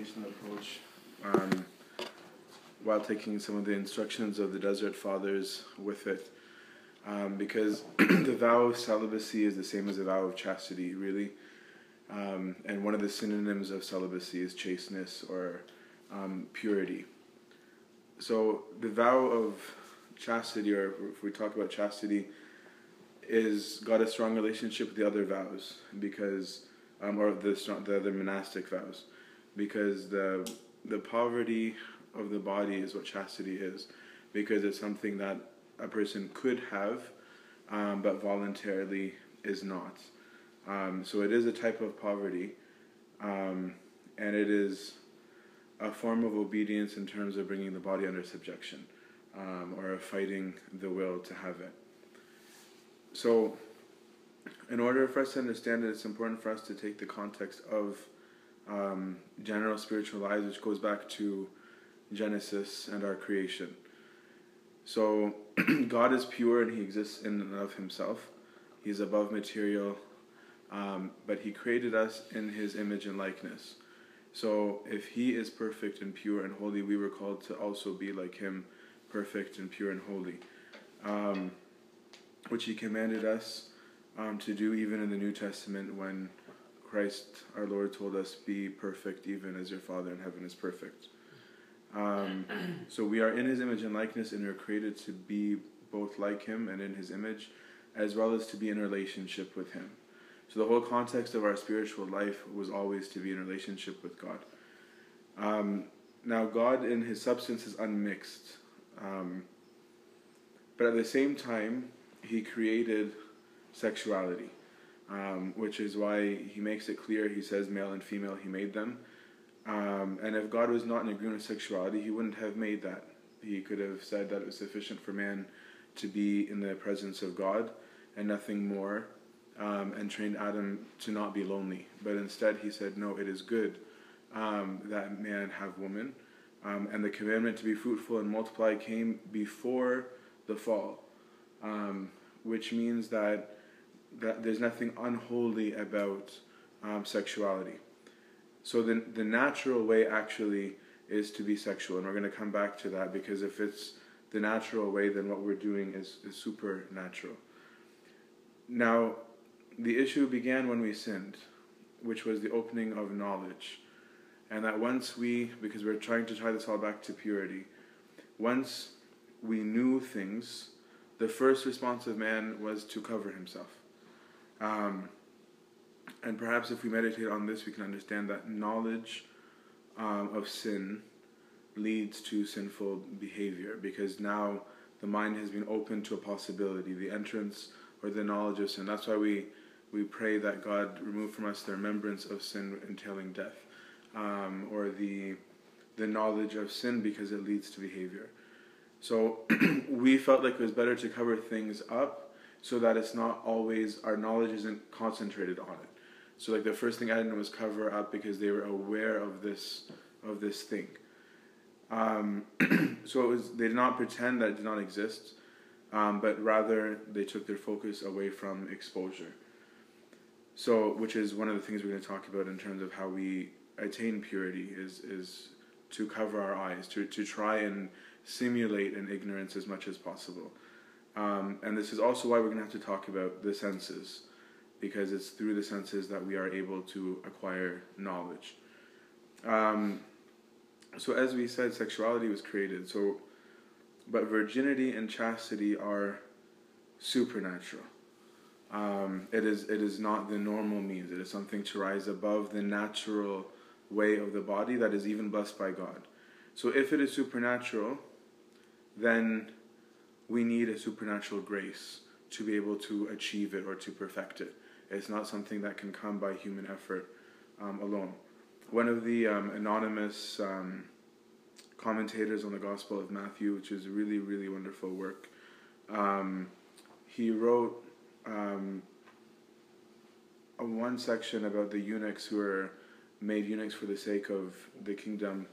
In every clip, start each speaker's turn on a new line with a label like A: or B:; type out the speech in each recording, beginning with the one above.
A: meditational approach um, while taking some of the instructions of the Desert Fathers with it. Um, because the vow of celibacy is the same as the vow of chastity, really. Um, and one of the synonyms of celibacy is chasteness or um, purity. So the vow of chastity, or if we talk about chastity, is got a strong relationship with the other vows because, um, or the the other monastic vows, because the the poverty of the body is what chastity is, because it's something that a person could have, um, but voluntarily is not. Um, so it is a type of poverty, um, and it is a form of obedience in terms of bringing the body under subjection, um, or fighting the will to have it. So, in order for us to understand it, it's important for us to take the context of um, general spiritual lives, which goes back to Genesis and our creation. So, God is pure and He exists in and of Himself. He's above material, um, but He created us in His image and likeness. So, if He is perfect and pure and holy, we were called to also be like Him, perfect and pure and holy. Um, which he commanded us um, to do even in the New Testament when Christ our Lord told us, Be perfect even as your Father in heaven is perfect. Um, so we are in his image and likeness, and we're created to be both like him and in his image, as well as to be in relationship with him. So the whole context of our spiritual life was always to be in relationship with God. Um, now, God in his substance is unmixed. Um, but at the same time, he created sexuality, um, which is why he makes it clear. He says male and female, he made them. Um, and if God was not in agreement with sexuality, he wouldn't have made that. He could have said that it was sufficient for man to be in the presence of God and nothing more, um, and trained Adam to not be lonely. But instead, he said, No, it is good um, that man have woman. Um, and the commandment to be fruitful and multiply came before the fall um, which means that that there's nothing unholy about um, sexuality. So the the natural way actually is to be sexual, and we're going to come back to that because if it's the natural way, then what we're doing is, is supernatural. Now, the issue began when we sinned, which was the opening of knowledge. And that once we, because we're trying to tie this all back to purity, once we knew things, the first response of man was to cover himself. Um, and perhaps if we meditate on this, we can understand that knowledge um, of sin leads to sinful behavior because now the mind has been open to a possibility, the entrance or the knowledge of sin. That's why we, we pray that God remove from us the remembrance of sin entailing death, um, or the, the knowledge of sin because it leads to behavior. So we felt like it was better to cover things up so that it's not always our knowledge isn't concentrated on it. So like the first thing I didn't was cover up because they were aware of this of this thing. Um, so it was they did not pretend that it did not exist, um, but rather they took their focus away from exposure. So which is one of the things we're going to talk about in terms of how we attain purity is is to cover our eyes to to try and simulate an ignorance as much as possible. Um, and this is also why we're going to have to talk about the senses, because it's through the senses that we are able to acquire knowledge. Um, so, as we said, sexuality was created. So, but virginity and chastity are supernatural. Um, it is it is not the normal means. It is something to rise above the natural way of the body that is even blessed by God. So, if it is supernatural, then we need a supernatural grace to be able to achieve it or to perfect it. It's not something that can come by human effort um, alone. One of the um, anonymous um, commentators on the Gospel of Matthew, which is a really, really wonderful work, um, he wrote um, one section about the eunuchs who were made eunuchs for the sake of the kingdom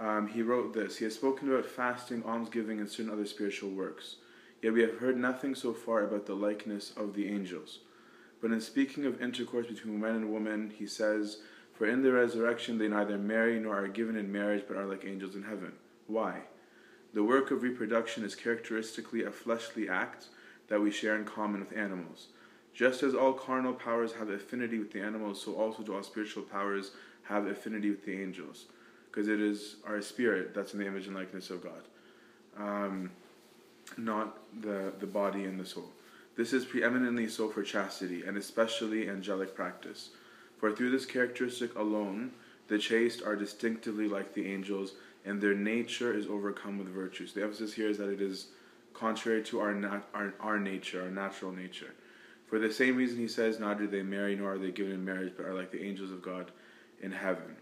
A: um, he wrote this He has spoken about fasting, almsgiving, and certain other spiritual works. Yet we have heard nothing so far about the likeness of the angels. But in speaking of intercourse between man and woman, he says, For in the resurrection they neither marry nor are given in marriage, but are like angels in heaven. Why? The work of reproduction is characteristically a fleshly act that we share in common with animals. Just as all carnal powers have affinity with the animals, so also do all spiritual powers have affinity with the angels, because it is our spirit that's in the image and likeness of God, um, not the, the body and the soul. This is preeminently so for chastity, and especially angelic practice. For through this characteristic alone, the chaste are distinctively like the angels, and their nature is overcome with virtues. The emphasis here is that it is contrary to our, nat- our, our nature, our natural nature. For the same reason, he says, Neither do they marry nor are they given in marriage, but are like the angels of God in heaven.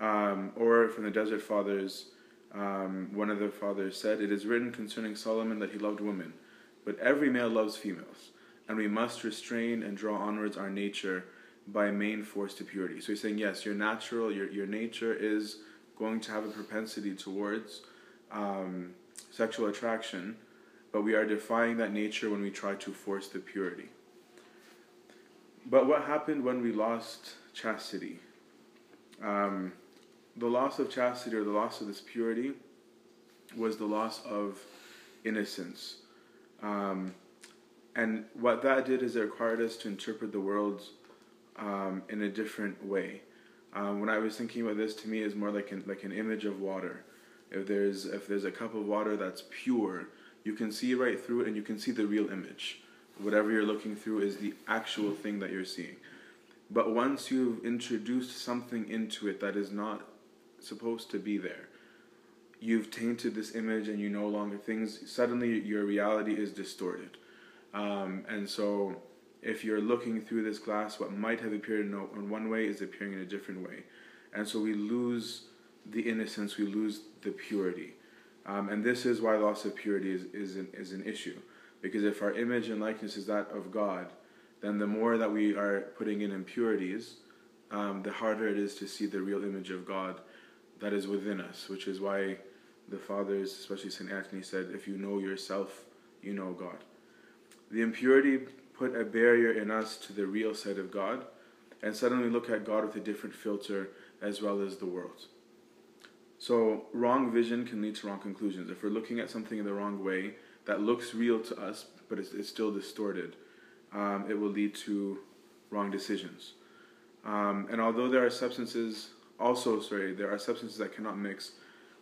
A: Um, or from the Desert Fathers, um, one of the fathers said, It is written concerning Solomon that he loved women, but every male loves females, and we must restrain and draw onwards our nature by main force to purity. So he's saying, Yes, your natural, your, your nature is going to have a propensity towards um, sexual attraction, but we are defying that nature when we try to force the purity. But what happened when we lost chastity? Um, the loss of chastity or the loss of this purity was the loss of innocence. Um, and what that did is it required us to interpret the world um, in a different way. Um, when I was thinking about this, to me, is more like an, like an image of water. If there's if there's a cup of water that's pure, you can see right through it, and you can see the real image. Whatever you're looking through is the actual thing that you're seeing. But once you've introduced something into it that is not supposed to be there, you've tainted this image, and you no longer things. Suddenly, your reality is distorted, um, and so if you're looking through this glass, what might have appeared in, in one way is appearing in a different way. And so we lose the innocence, we lose the purity. Um, and this is why loss of purity is, is, an, is an issue. Because if our image and likeness is that of God, then the more that we are putting in impurities, um, the harder it is to see the real image of God that is within us, which is why the fathers, especially St. Anthony, said, If you know yourself, you know God. The impurity put a barrier in us to the real side of God and suddenly look at God with a different filter as well as the world. So, wrong vision can lead to wrong conclusions. If we're looking at something in the wrong way that looks real to us, but it's, it's still distorted, um, it will lead to wrong decisions. Um, and although there are substances, also, sorry, there are substances that cannot mix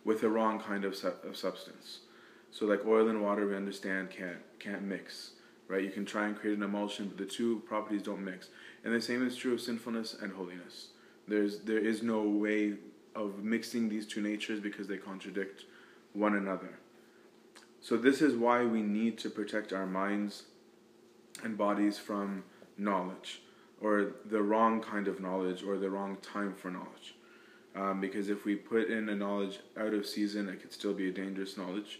A: with the wrong kind of, su- of substance. So, like oil and water, we understand can't can't mix right? You can try and create an emulsion, but the two properties don't mix. And the same is true of sinfulness and holiness. There's there is no way of mixing these two natures because they contradict one another. So this is why we need to protect our minds and bodies from knowledge or the wrong kind of knowledge or the wrong time for knowledge. Um, because if we put in a knowledge out of season, it could still be a dangerous knowledge,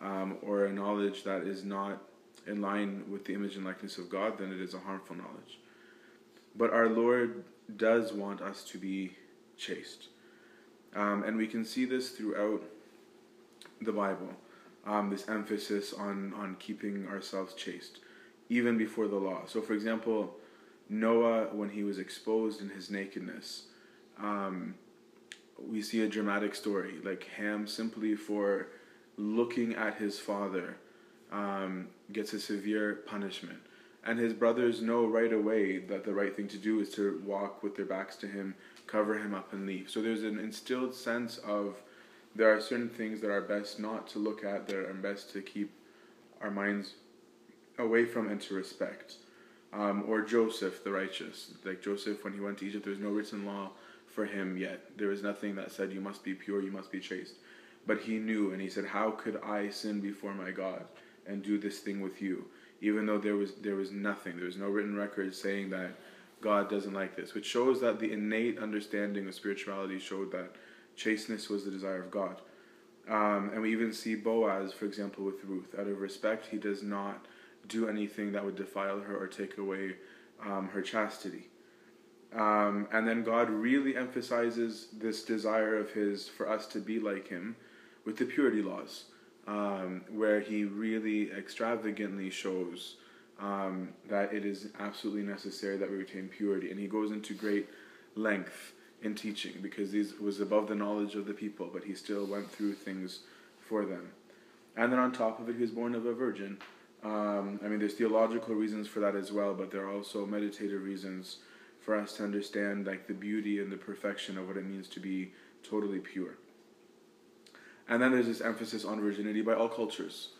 A: um, or a knowledge that is not in line with the image and likeness of God, then it is a harmful knowledge. But our Lord does want us to be chaste. Um, and we can see this throughout the Bible um, this emphasis on, on keeping ourselves chaste, even before the law. So, for example, Noah, when he was exposed in his nakedness, um, we see a dramatic story. Like Ham, simply for looking at his father, um, gets a severe punishment. And his brothers know right away that the right thing to do is to walk with their backs to him, cover him up, and leave. So there's an instilled sense of there are certain things that are best not to look at, that are best to keep our minds away from and to respect. Um, or Joseph the righteous. Like Joseph, when he went to Egypt, there was no written law for him yet. There was nothing that said, You must be pure, you must be chaste. But he knew, and he said, How could I sin before my God? and do this thing with you, even though there was there was nothing, there was no written record saying that God doesn't like this, which shows that the innate understanding of spirituality showed that chasteness was the desire of God. Um, and we even see Boaz, for example, with Ruth. Out of respect, he does not do anything that would defile her or take away um, her chastity. Um, and then God really emphasizes this desire of his for us to be like him with the purity laws um, where he really extravagantly shows um, that it is absolutely necessary that we retain purity. And he goes into great length in teaching because he was above the knowledge of the people, but he still went through things for them. And then on top of it, he was born of a virgin. Um, I mean, there's theological reasons for that as well, but there are also meditative reasons for us to understand like the beauty and the perfection of what it means to be totally pure. And then there's this emphasis on virginity by all cultures.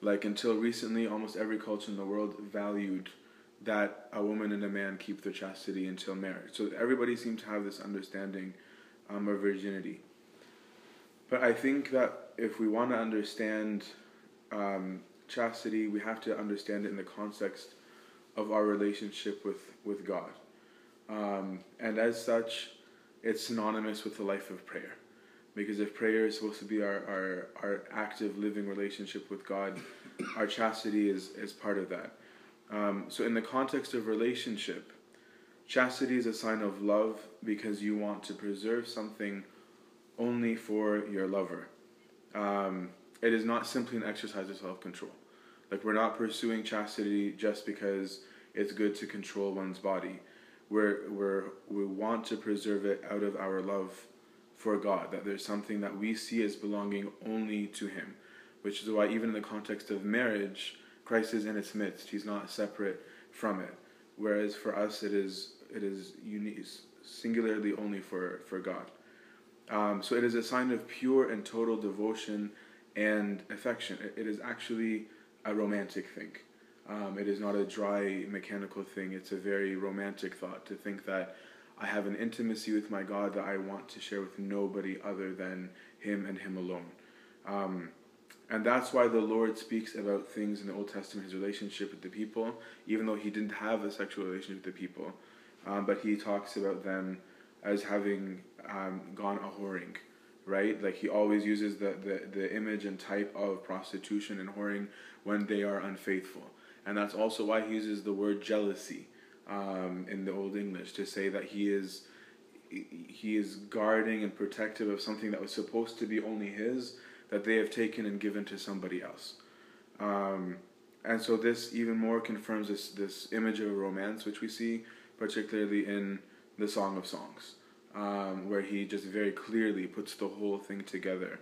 A: Like until recently, almost every culture in the world valued that a woman and a man keep their chastity until marriage. So everybody seemed to have this understanding um, of virginity. But I think that if we want to understand um, chastity, we have to understand it in the context of our relationship with, with God. Um, and as such, it's synonymous with the life of prayer. Because if prayer is supposed to be our, our, our active living relationship with God, our chastity is, is part of that. Um, so, in the context of relationship, chastity is a sign of love because you want to preserve something only for your lover. Um, it is not simply an exercise of self control. Like, we're not pursuing chastity just because it's good to control one's body. We're, we're, we want to preserve it out of our love for God, that there's something that we see as belonging only to Him, which is why, even in the context of marriage, Christ is in its midst. He's not separate from it. Whereas for us, it is it is unique, singularly only for for God. Um, so it is a sign of pure and total devotion and affection. It, it is actually a romantic thing. Um, it is not a dry mechanical thing. It's a very romantic thought to think that I have an intimacy with my God that I want to share with nobody other than Him and Him alone. Um, and that's why the Lord speaks about things in the Old Testament, his relationship with the people, even though he didn't have a sexual relationship with the people. Um, but he talks about them as having um, gone a whoring, right? Like he always uses the, the, the image and type of prostitution and whoring when they are unfaithful. And that's also why he uses the word jealousy um, in the Old English to say that he is he is guarding and protective of something that was supposed to be only his that they have taken and given to somebody else. Um, and so this even more confirms this, this image of romance, which we see particularly in the Song of Songs, um, where he just very clearly puts the whole thing together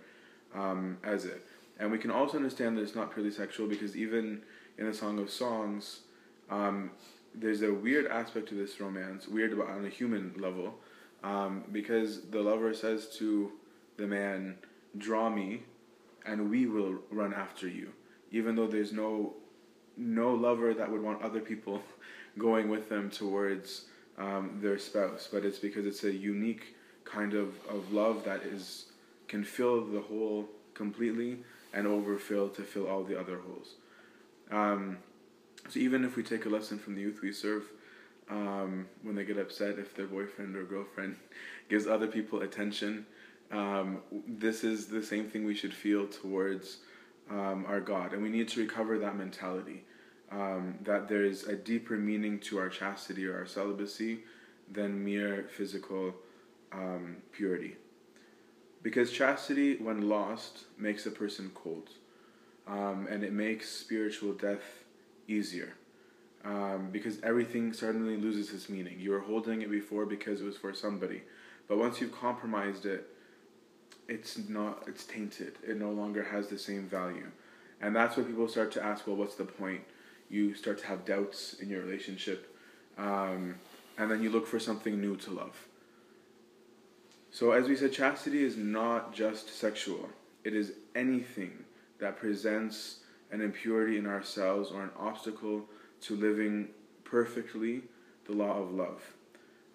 A: um, as it. And we can also understand that it's not purely sexual because even in the Song of Songs, um, there's a weird aspect to this romance, weird on a human level, um, because the lover says to the man, "Draw me, and we will run after you even though there's no no lover that would want other people going with them towards um, their spouse but it's because it's a unique kind of, of love that is can fill the hole completely and overfill to fill all the other holes um, so even if we take a lesson from the youth we serve um, when they get upset if their boyfriend or girlfriend gives other people attention um, this is the same thing we should feel towards um, our God. And we need to recover that mentality um, that there's a deeper meaning to our chastity or our celibacy than mere physical um, purity. Because chastity, when lost, makes a person cold. Um, and it makes spiritual death easier. Um, because everything suddenly loses its meaning. You were holding it before because it was for somebody. But once you've compromised it, it's not it's tainted. It no longer has the same value. And that's when people start to ask, well, what's the point? You start to have doubts in your relationship. Um, and then you look for something new to love. So, as we said, chastity is not just sexual, it is anything that presents an impurity in ourselves or an obstacle to living perfectly the law of love.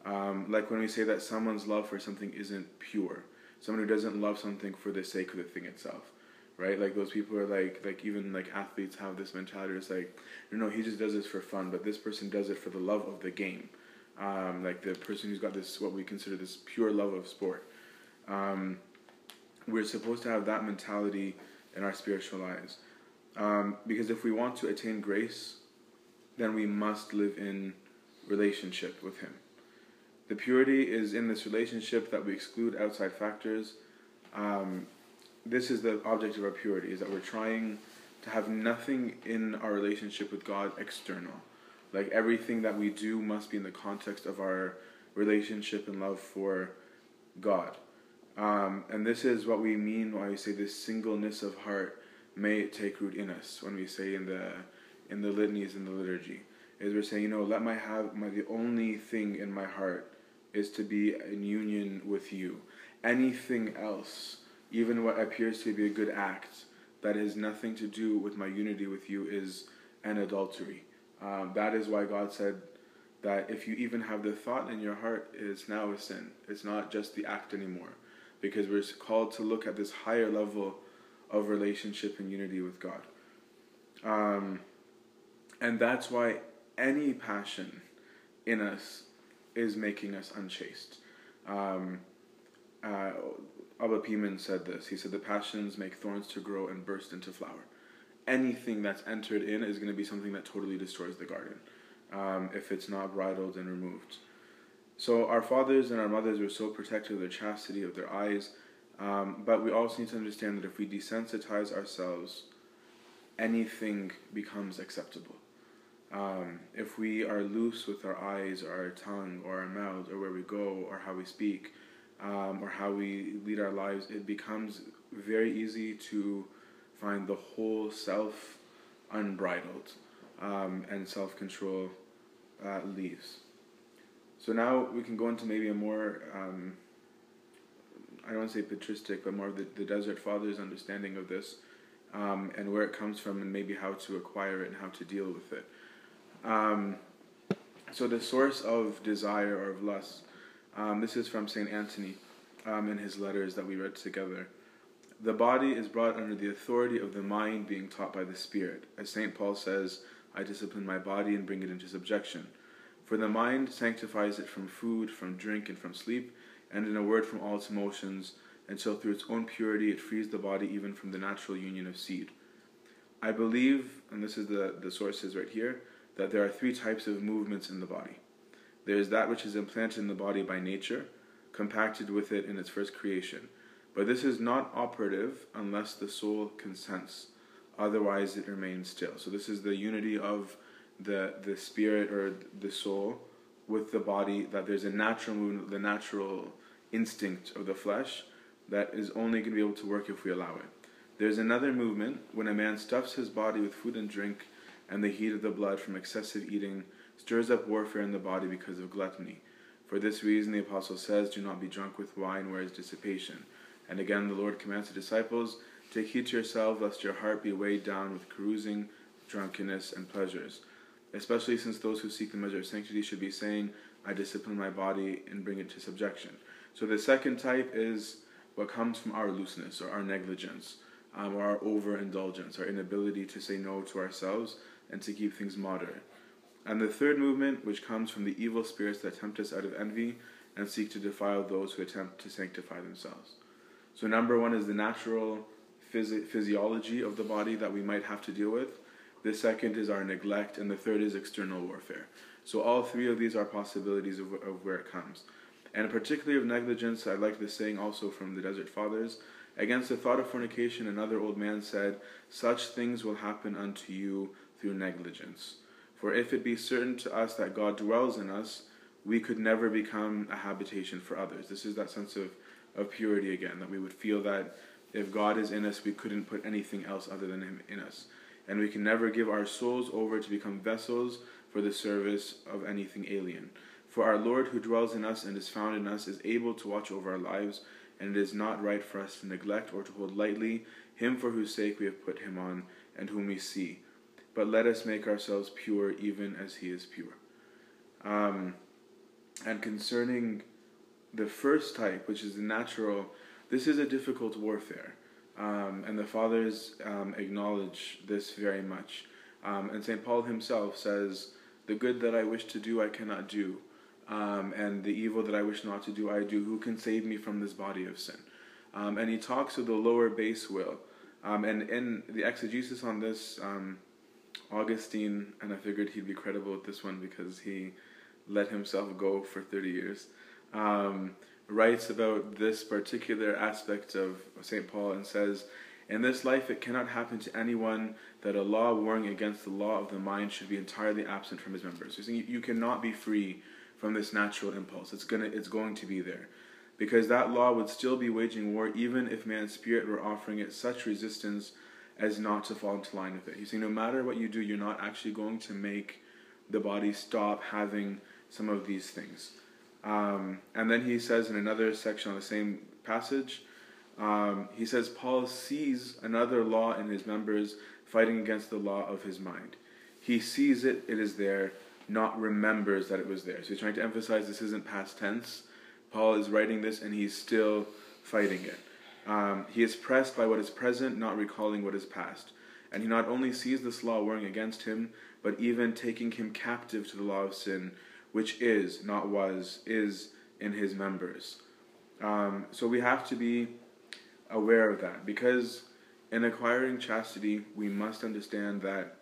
A: Um, like when we say that someone's love for something isn't pure. Someone who doesn't love something for the sake of the thing itself right? Like those people are like like even like athletes have this mentality it's like you know he just does this for fun but this person does it for the love of the game. Um, like the person who's got this what we consider this pure love of sport. Um, we're supposed to have that mentality in our spiritual lives um, because if we want to attain grace then we must live in relationship with him the purity is in this relationship that we exclude outside factors. Um, this is the object of our purity, is that we're trying to have nothing in our relationship with God external. Like everything that we do must be in the context of our relationship and love for God. Um, and this is what we mean when we say this singleness of heart may it take root in us. When we say in the in the litanies in the liturgy, is we're saying, you know, let my have my the only thing in my heart is to be in union with you. Anything else, even what appears to be a good act that has nothing to do with my unity with you, is an adultery. Um, that is why God said that if you even have the thought in your heart, it's now a sin. It's not just the act anymore because we're called to look at this higher level of relationship and unity with God. Um, and that's why any passion in us is making us unchaste. Um, uh, Abba Poemen said this. He said, The passions make thorns to grow and burst into flower. Anything that's entered in is going to be something that totally destroys the garden um, if it's not bridled and removed. So our fathers and our mothers were so protective of the chastity of their eyes, um, but we also need to understand that if we desensitize ourselves, anything becomes acceptable. Um, if we are loose with our eyes or our tongue or our mouth or where we go or how we speak um, or how we lead our lives, it becomes very easy to find the whole self unbridled um, and self control uh, leaves. So now we can go into maybe a more, um, I don't want to say patristic, but more of the, the Desert Father's understanding of this um, and where it comes from and maybe how to acquire it and how to deal with it. Um, so the source of desire or of lust, um, this is from St. Anthony um, in his letters that we read together. The body is brought under the authority of the mind being taught by the Spirit. As St. Paul says, I discipline my body and bring it into subjection. For the mind sanctifies it from food, from drink, and from sleep, and in a word from all its motions, until through its own purity it frees the body even from the natural union of seed. I believe, and this is the, the sources right here, that there are three types of movements in the body. There is that which is implanted in the body by nature, compacted with it in its first creation. But this is not operative unless the soul consents, otherwise it remains still. So this is the unity of the the spirit or the soul with the body that there's a natural movement, the natural instinct of the flesh that is only going to be able to work if we allow it. There's another movement when a man stuffs his body with food and drink, and the heat of the blood from excessive eating stirs up warfare in the body because of gluttony. For this reason, the apostle says, Do not be drunk with wine, where is dissipation. And again, the Lord commands the disciples, Take heed to yourself, lest your heart be weighed down with carousing, drunkenness, and pleasures especially since those who seek the measure of sanctity should be saying, I discipline my body and bring it to subjection. So the second type is what comes from our looseness or our negligence um, or our overindulgence, our inability to say no to ourselves and to keep things moderate. And the third movement, which comes from the evil spirits that tempt us out of envy and seek to defile those who attempt to sanctify themselves. So, number one is the natural phys- physiology of the body that we might have to deal with. The second is our neglect, and the third is external warfare. So all three of these are possibilities of, of where it comes. And particularly of negligence, I like this saying also from the Desert Fathers. Against the thought of fornication, another old man said, Such things will happen unto you through negligence. For if it be certain to us that God dwells in us, we could never become a habitation for others. This is that sense of, of purity again, that we would feel that if God is in us, we couldn't put anything else other than Him in us and we can never give our souls over to become vessels for the service of anything alien. For our Lord who dwells in us and is found in us is able to watch over our lives, and it is not right for us to neglect or to hold lightly him for whose sake we have put him on and whom we see. But let us make ourselves pure even as he is pure. Um, and concerning the first type, which is the natural, this is a difficult warfare. Um, and the fathers um, acknowledge this very much. Um, and St. Paul himself says, The good that I wish to do, I cannot do. Um, and the evil that I wish not to do, I do. Who can save me from this body of sin? Um, and he talks of the lower base will. Um, and in the exegesis on this, Augustine, and I figured he'd be credible with this one because he let himself go for 30 years. Um, writes about this particular aspect of St. Paul and says, In this life it cannot happen to anyone that a law warring against the law of the mind should be entirely absent from his members. So you cannot be free from this natural impulse. It's gonna it's going to be there. because that law would still be waging war even if man's spirit were offering it such resistance as not to fall into line with it. He's saying no matter what you do, you're not actually going to make the body stop having some of these things. Um, and then he says in another section on the same passage, um, he says Paul sees another law in his members fighting against the law of his mind. He sees it, it is there, not remembers that it was there. So he's trying to emphasize this isn't past tense. Paul is writing this and he's still fighting it. Um, he is pressed by what is present, not recalling what is past. And he not only sees this law warring against him, but even taking him captive to the law of sin, which is, not was, is in his members. Um, so we have to be aware of that because in acquiring chastity, we must understand that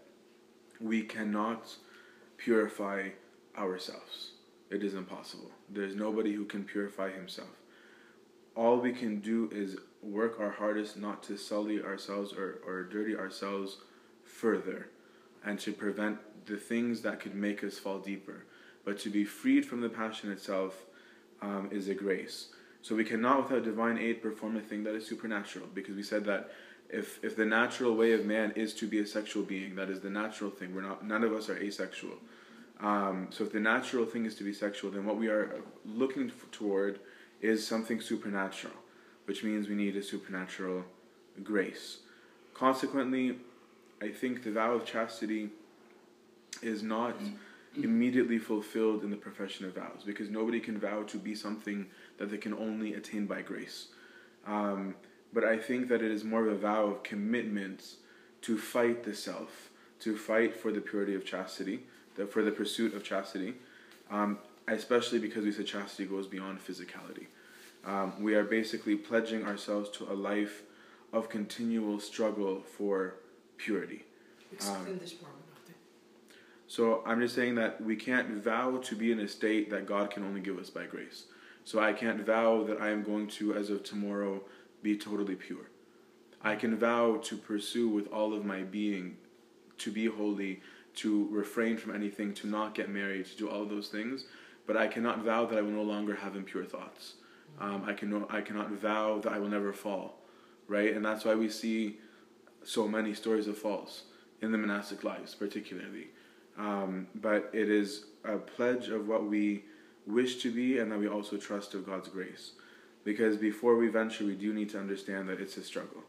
A: we cannot purify ourselves. It is impossible. There's nobody who can purify himself. All we can do is work our hardest not to sully ourselves or, or dirty ourselves further and to prevent the things that could make us fall deeper. But to be freed from the passion itself um, is a grace. So we cannot, without divine aid, perform a thing that is supernatural because we said that if if the natural way of man is to be a sexual being, that is the natural thing. We're not. None of us are asexual. Um, so if the natural thing is to be sexual, then what we are looking toward is something supernatural, which means we need a supernatural grace. Consequently, I think the vow of chastity is not immediately fulfilled in the profession of vows because nobody can vow to be something that they can only attain by grace. Um, but I think that it is more of a vow of commitment to fight the self, to fight for the purity of chastity, the, for the pursuit of chastity, um, especially because we said chastity goes beyond physicality. Um, we are basically pledging ourselves to a life of continual struggle for purity. Um, so I'm just saying that we can't vow to be in a state that God can only give us by grace. So I can't vow that I am going to, as of tomorrow, be totally pure. I can vow to pursue with all of my being, to be holy, to refrain from anything, to not get married, to do all of those things. But I cannot vow that I will no longer have impure thoughts. Um, I can I cannot vow that I will never fall, right? And that's why we see so many stories of falls in the monastic lives, particularly. Um, but it is a pledge of what we wish to be, and that we also trust of God's grace because before we venture, we do need to understand that it's a struggle.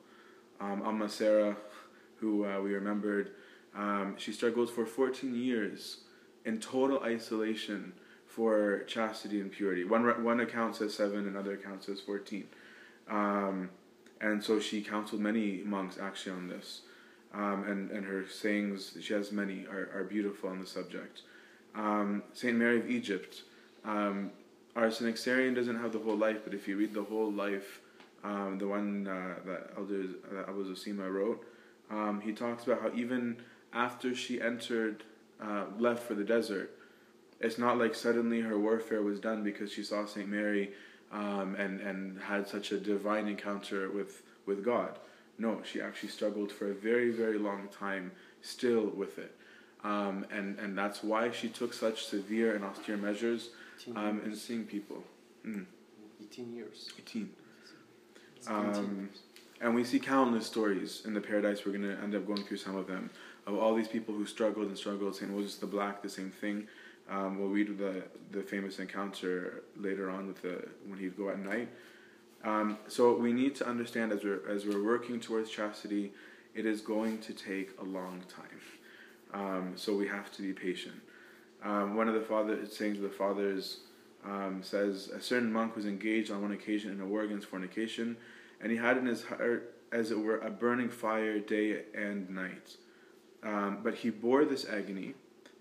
A: Um, Amma Sarah, who uh, we remembered, um, she struggled for 14 years in total isolation for chastity and purity. One one account says seven, another account says 14. Um, and so she counseled many monks actually on this. Um, and, and her sayings, she has many, are, are beautiful on the subject. Um, Saint Mary of Egypt, um, our Synaxarion doesn't have the whole life, but if you read the whole life, um, the one uh, that Elder uh, Abu Zosima wrote, um, he talks about how even after she entered, uh, left for the desert, it's not like suddenly her warfare was done because she saw Saint Mary um, and and had such a divine encounter with with God. No, she actually struggled for a very very long time still with it, um, and and that's why she took such severe and austere measures um, and seeing people.
B: Mm. 18 years.
A: 18. Um, and we see countless stories in the paradise. We're going to end up going through some of them of all these people who struggled and struggled. St. Moses the Black, the same thing. Um, we'll read the the famous encounter later on with the when he'd go at night. Um, so we need to understand as we're as we're working towards chastity, it is going to take a long time. Um, so we have to be patient. Um, one of the father sayings of the fathers um, says a certain monk was engaged on one occasion in a war against fornication, and he had in his heart, as it were, a burning fire day and night. Um, but he bore this agony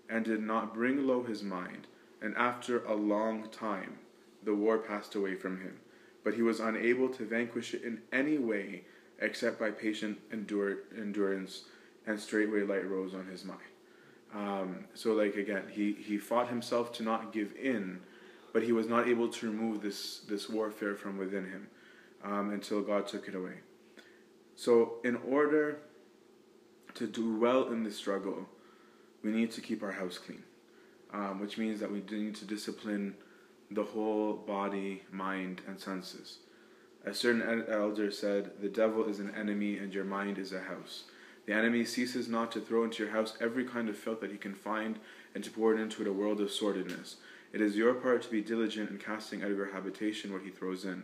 A: and did not bring low his mind, and after a long time the war passed away from him. But he was unable to vanquish it in any way except by patient endure, endurance, and straightway light rose on his mind. Um, so like again, he he fought himself to not give in, but he was not able to remove this this warfare from within him um, until God took it away. So in order to do well in the struggle, we need to keep our house clean, um, which means that we need to discipline the whole body, mind, and senses. A certain elder said, The devil is an enemy, and your mind is a house. The enemy ceases not to throw into your house every kind of filth that he can find, and to pour it into it a world of sordidness. It is your part to be diligent in casting out of your habitation what he throws in.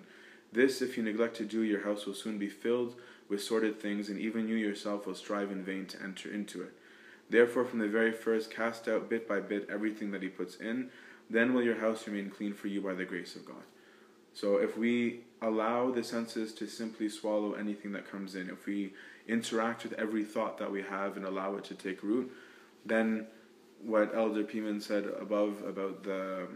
A: This, if you neglect to do, your house will soon be filled with sordid things, and even you yourself will strive in vain to enter into it. Therefore, from the very first, cast out bit by bit everything that he puts in. Then will your house remain clean for you by the grace of God. So, if we allow the senses to simply swallow anything that comes in, if we interact with every thought that we have and allow it to take root, then what Elder Poemen said above about the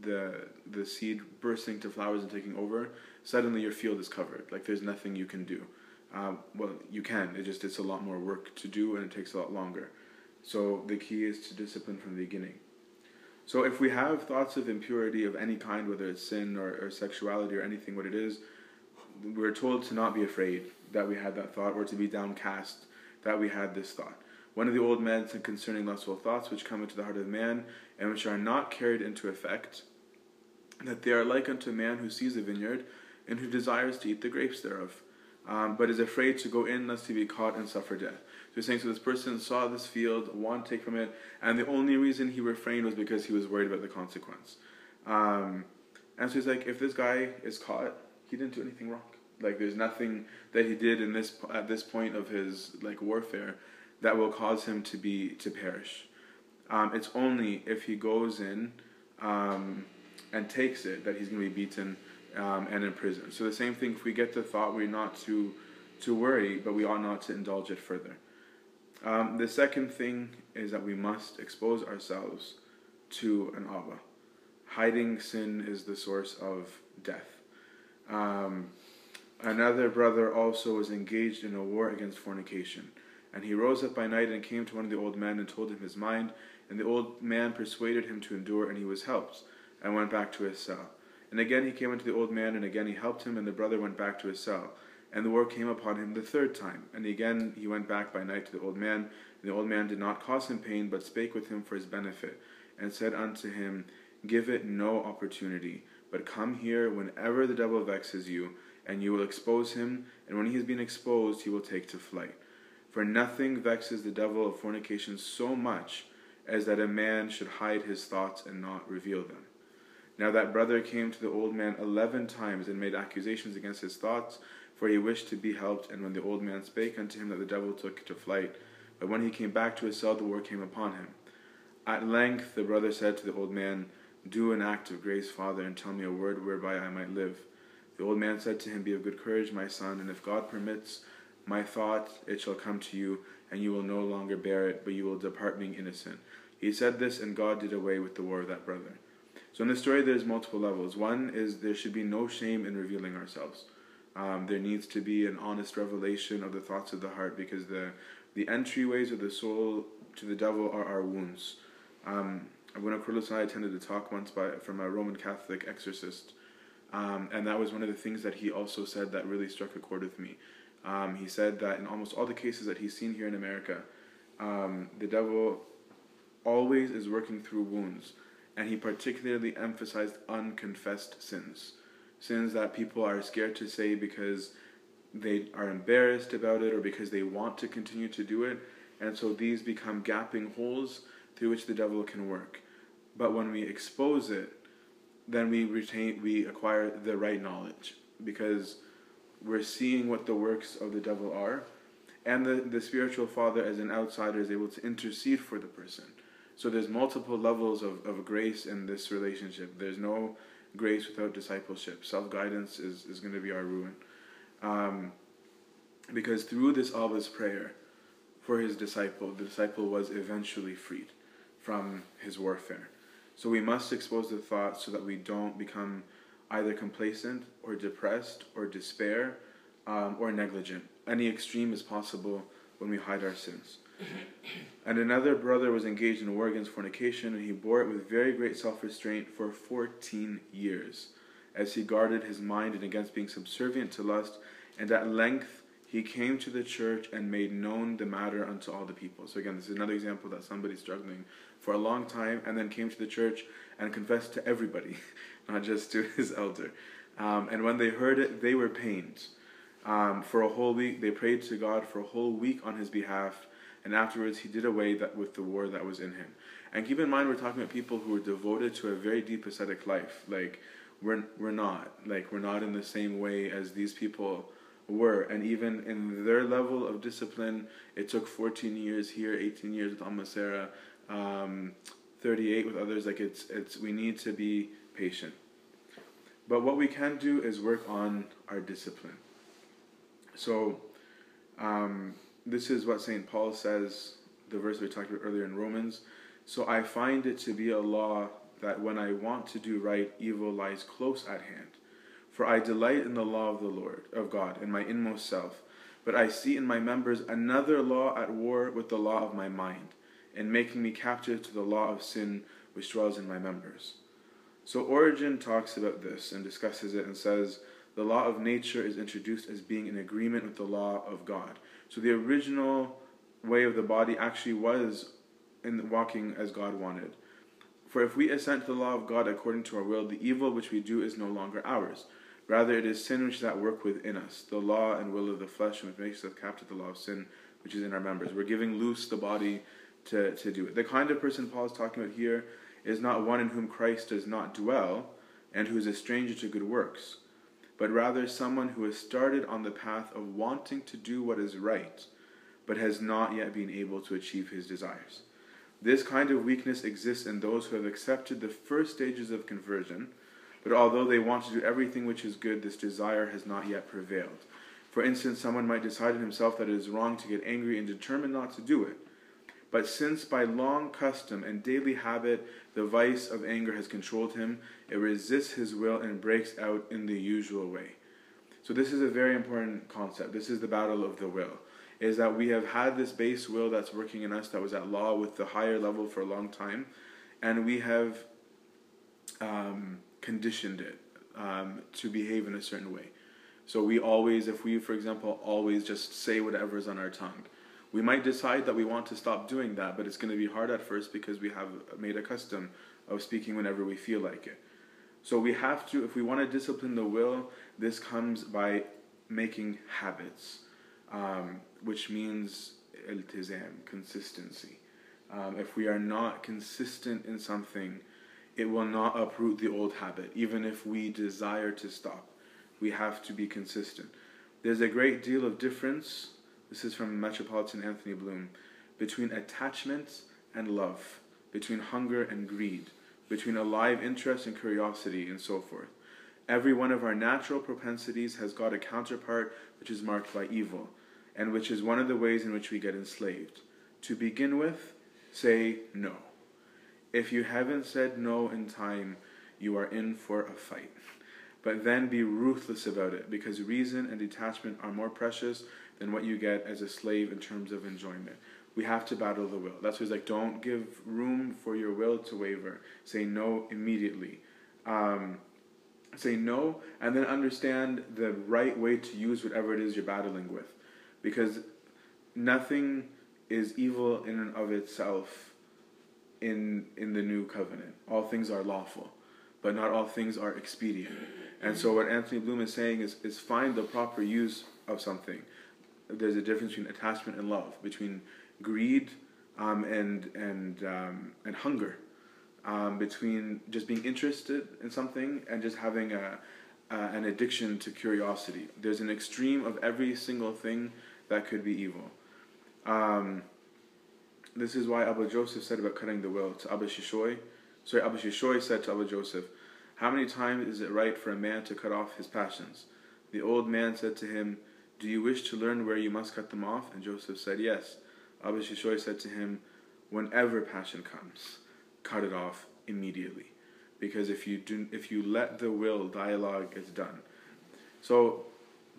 A: the the seed bursting to flowers and taking over, suddenly your field is covered. Like there's nothing you can do. Um, well, you can. It just it's a lot more work to do and it takes a lot longer. So the key is to discipline from the beginning. So if we have thoughts of impurity of any kind, whether it's sin or, or sexuality or anything, what it is, we're told to not be afraid that we had that thought or to be downcast that we had this thought. One of the old men said concerning lustful thoughts which come into the heart of man and which are not carried into effect, that they are like unto a man who sees a vineyard and who desires to eat the grapes thereof, um, but is afraid to go in lest he be caught and suffer death. So he's saying, so this person saw this field, wanted to take from it, and the only reason he refrained was because he was worried about the consequence. Um, and so he's like, if this guy is caught, he didn't do anything wrong. Like there's nothing that he did in this at this point of his like warfare that will cause him to be to perish. Um, it's only if he goes in um, and takes it that he's going to be beaten um, and in prison. So the same thing. If we get the thought, we're not to to worry, but we ought not to indulge it further. Um, the second thing is that we must expose ourselves to an Abba. Hiding sin is the source of death. Um, another brother also was engaged in a war against fornication. And he rose up by night and came to one of the old men and told him his mind. And the old man persuaded him to endure, and he was helped, and went back to his cell. And again he came unto the old man, and again he helped him, and the brother went back to his cell. And the war came upon him the third time. And again he went back by night to the old man. And the old man did not cause him pain, but spake with him for his benefit, and said unto him, Give it no opportunity, but come here whenever the devil vexes you, and you will expose him, and when he has been exposed, he will take to flight. For nothing vexes the devil of fornication so much as that a man should hide his thoughts and not reveal them. Now that brother came to the old man eleven times and made accusations against his thoughts, for he wished to be helped. And when the old man spake unto him, that the devil took to flight. But when he came back to his cell, the war came upon him. At length the brother said to the old man, Do an act of grace, father, and tell me a word whereby I might live. The old man said to him, Be of good courage, my son, and if God permits, my thought, it shall come to you, and you will no longer bear it, but you will depart being innocent. He said this, and God did away with the war of that brother. So in the story, there's multiple levels. One is there should be no shame in revealing ourselves. Um, there needs to be an honest revelation of the thoughts of the heart, because the the entryways of the soul to the devil are our wounds. Um, when Carlos and I attended a talk once by from a Roman Catholic exorcist, um, and that was one of the things that he also said that really struck a chord with me. Um, he said that in almost all the cases that he's seen here in America, um, the devil always is working through wounds, and he particularly emphasized unconfessed sins, sins that people are scared to say because they are embarrassed about it or because they want to continue to do it, and so these become gaping holes through which the devil can work. But when we expose it, then we retain, we acquire the right knowledge because we're seeing what the works of the devil are, and the, the spiritual father, as an outsider, is able to intercede for the person. So there's multiple levels of, of grace in this relationship. There's no grace without discipleship. Self guidance is, is going to be our ruin. Um, because through this Abba's prayer for his disciple, the disciple was eventually freed from his warfare. So we must expose the thoughts so that we don't become either complacent or depressed or despair um, or negligent. Any extreme is possible when we hide our sins. And another brother was engaged in against fornication, and he bore it with very great self restraint for 14 years, as he guarded his mind and against being subservient to lust. And at length he came to the church and made known the matter unto all the people. So again, this is another example that somebody's struggling for a long time and then came to the church and confessed to everybody, not just to his elder. Um, and when they heard it, they were pained. Um, for a whole week, they prayed to God for a whole week on his behalf, and afterwards he did away that with the war that was in him. And keep in mind, we're talking about people who were devoted to a very deep ascetic life. Like we're we're not like we're not in the same way as these people were. And even in their level of discipline, it took 14 years here, 18 years with Amasera, um, 38 with others. Like it's it's we need to be patient. But what we can do is work on our discipline. So, um, this is what St. Paul says, the verse we talked about earlier in Romans. So I find it to be a law that when I want to do right, evil lies close at hand. For I delight in the law of the Lord, of God, in my inmost self. But I see in my members another law at war with the law of my mind, and making me captive to the law of sin which dwells in my members. So Origen talks about this and discusses it and says the law of nature is introduced as being in agreement with the law of God. So the original way of the body actually was in walking as God wanted. For if we assent to the law of God according to our will, the evil which we do is no longer ours. Rather, it is sin which is at work within us, the law and will of the flesh, which makes us captive the law of sin, which is in our members. We're giving loose the body to, to do it. The kind of person Paul is talking about here is not one in whom Christ does not dwell and who is a stranger to good works, but rather someone who has started on the path of wanting to do what is right, but has not yet been able to achieve his desires. This kind of weakness exists in those who have accepted the first stages of conversion, but although they want to do everything which is good, this desire has not yet prevailed. For instance, someone might decide in himself that it is wrong to get angry and determine not to do it. But since by long custom and daily habit the vice of anger has controlled him, it resists his will and breaks out in the usual way. So, this is a very important concept. This is the battle of the will is that we have had this base will that's working in us that was at law with the higher level for a long time, and we have um, conditioned it um, to behave in a certain way. So we always, if we, for example, always just say whatever is on our tongue, we might decide that we want to stop doing that, but it's going to be hard at first because we have made a custom of speaking whenever we feel like it. So we have to, if we want to discipline the will, this comes by making habits um, which means iltizam, consistency. Um, if we are not consistent in something, it will not uproot the old habit, even if we desire to stop. We have to be consistent. There's a great deal of difference, this is from Metropolitan Anthony Bloom, between attachment and love, between hunger and greed, between alive interest and curiosity, and so forth. Every one of our natural propensities has got a counterpart which is marked by evil and which is one of the ways in which we get enslaved. To begin with, say no. If you haven't said no in time, you are in for a fight. But then be ruthless about it, because reason and detachment are more precious than what you get as a slave in terms of enjoyment. We have to battle the will. That's why he's like, don't give room for your will to waver. Say no immediately. Um, say no, and then understand the right way to use whatever it is you're battling with because nothing is evil in and of itself in in the new covenant. All things are lawful, but not all things are expedient. And so what Anthony Bloom is saying is is find the proper use of something. There's a difference between attachment and love, between greed um, and and um, and hunger, um, between just being interested in something and just having a, an addiction to curiosity. There's an extreme of every single thing that could be evil. Um, this is why Abba Joseph said about cutting the will to Abba Shishoy. Sorry, Abba Shishoy said to Abba Joseph, How many times is it right for a man to cut off his passions? The old man said to him, Do you wish to learn where you must cut them off? And Joseph said, Yes. Abba Shishoy said to him, Whenever passion comes, cut it off immediately. Because if you do if you let the will dialogue is done. So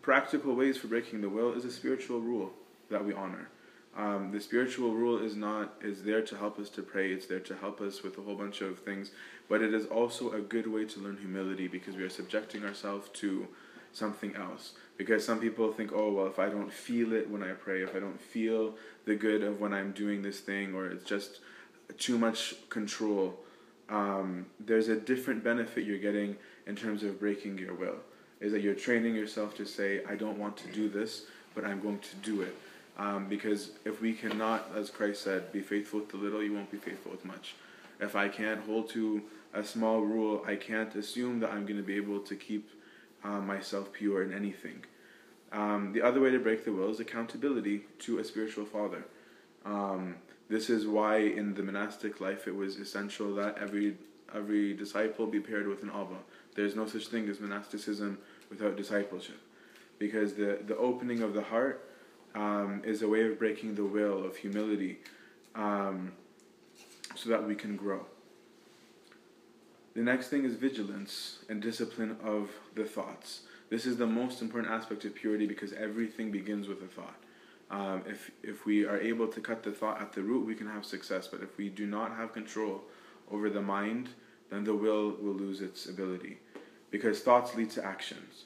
A: practical ways for breaking the will is a spiritual rule that we honor. Um, the spiritual rule is not is there to help us to pray. It's there to help us with a whole bunch of things, but it is also a good way to learn humility because we are subjecting ourselves to something else. Because some people think, oh, well, if I don't feel it when I pray, if I don't feel the good of when I'm doing this thing, or it's just too much control, um, there's a different benefit you're getting in terms of breaking your will. Is that you're training yourself to say, I don't want to do this, but I'm going to do it. Um, because if we cannot, as Christ said, be faithful with the little, you won't be faithful with much. If I can't hold to a small rule, I can't assume that I'm going to be able to keep uh, myself pure in anything. Um, the other way to break the will is accountability to a spiritual father. Um, this is why in the monastic life it was essential that every every disciple be paired with an Abba. There's no such thing as monasticism without discipleship, because the the opening of the heart um, is a way of breaking the will of humility, um, so that we can grow. The next thing is vigilance and discipline of the thoughts. This is the most important aspect of purity because everything begins with a thought. Um, if if we are able to cut the thought at the root, we can have success. But if we do not have control over the mind, then the will will lose its ability, because thoughts lead to actions.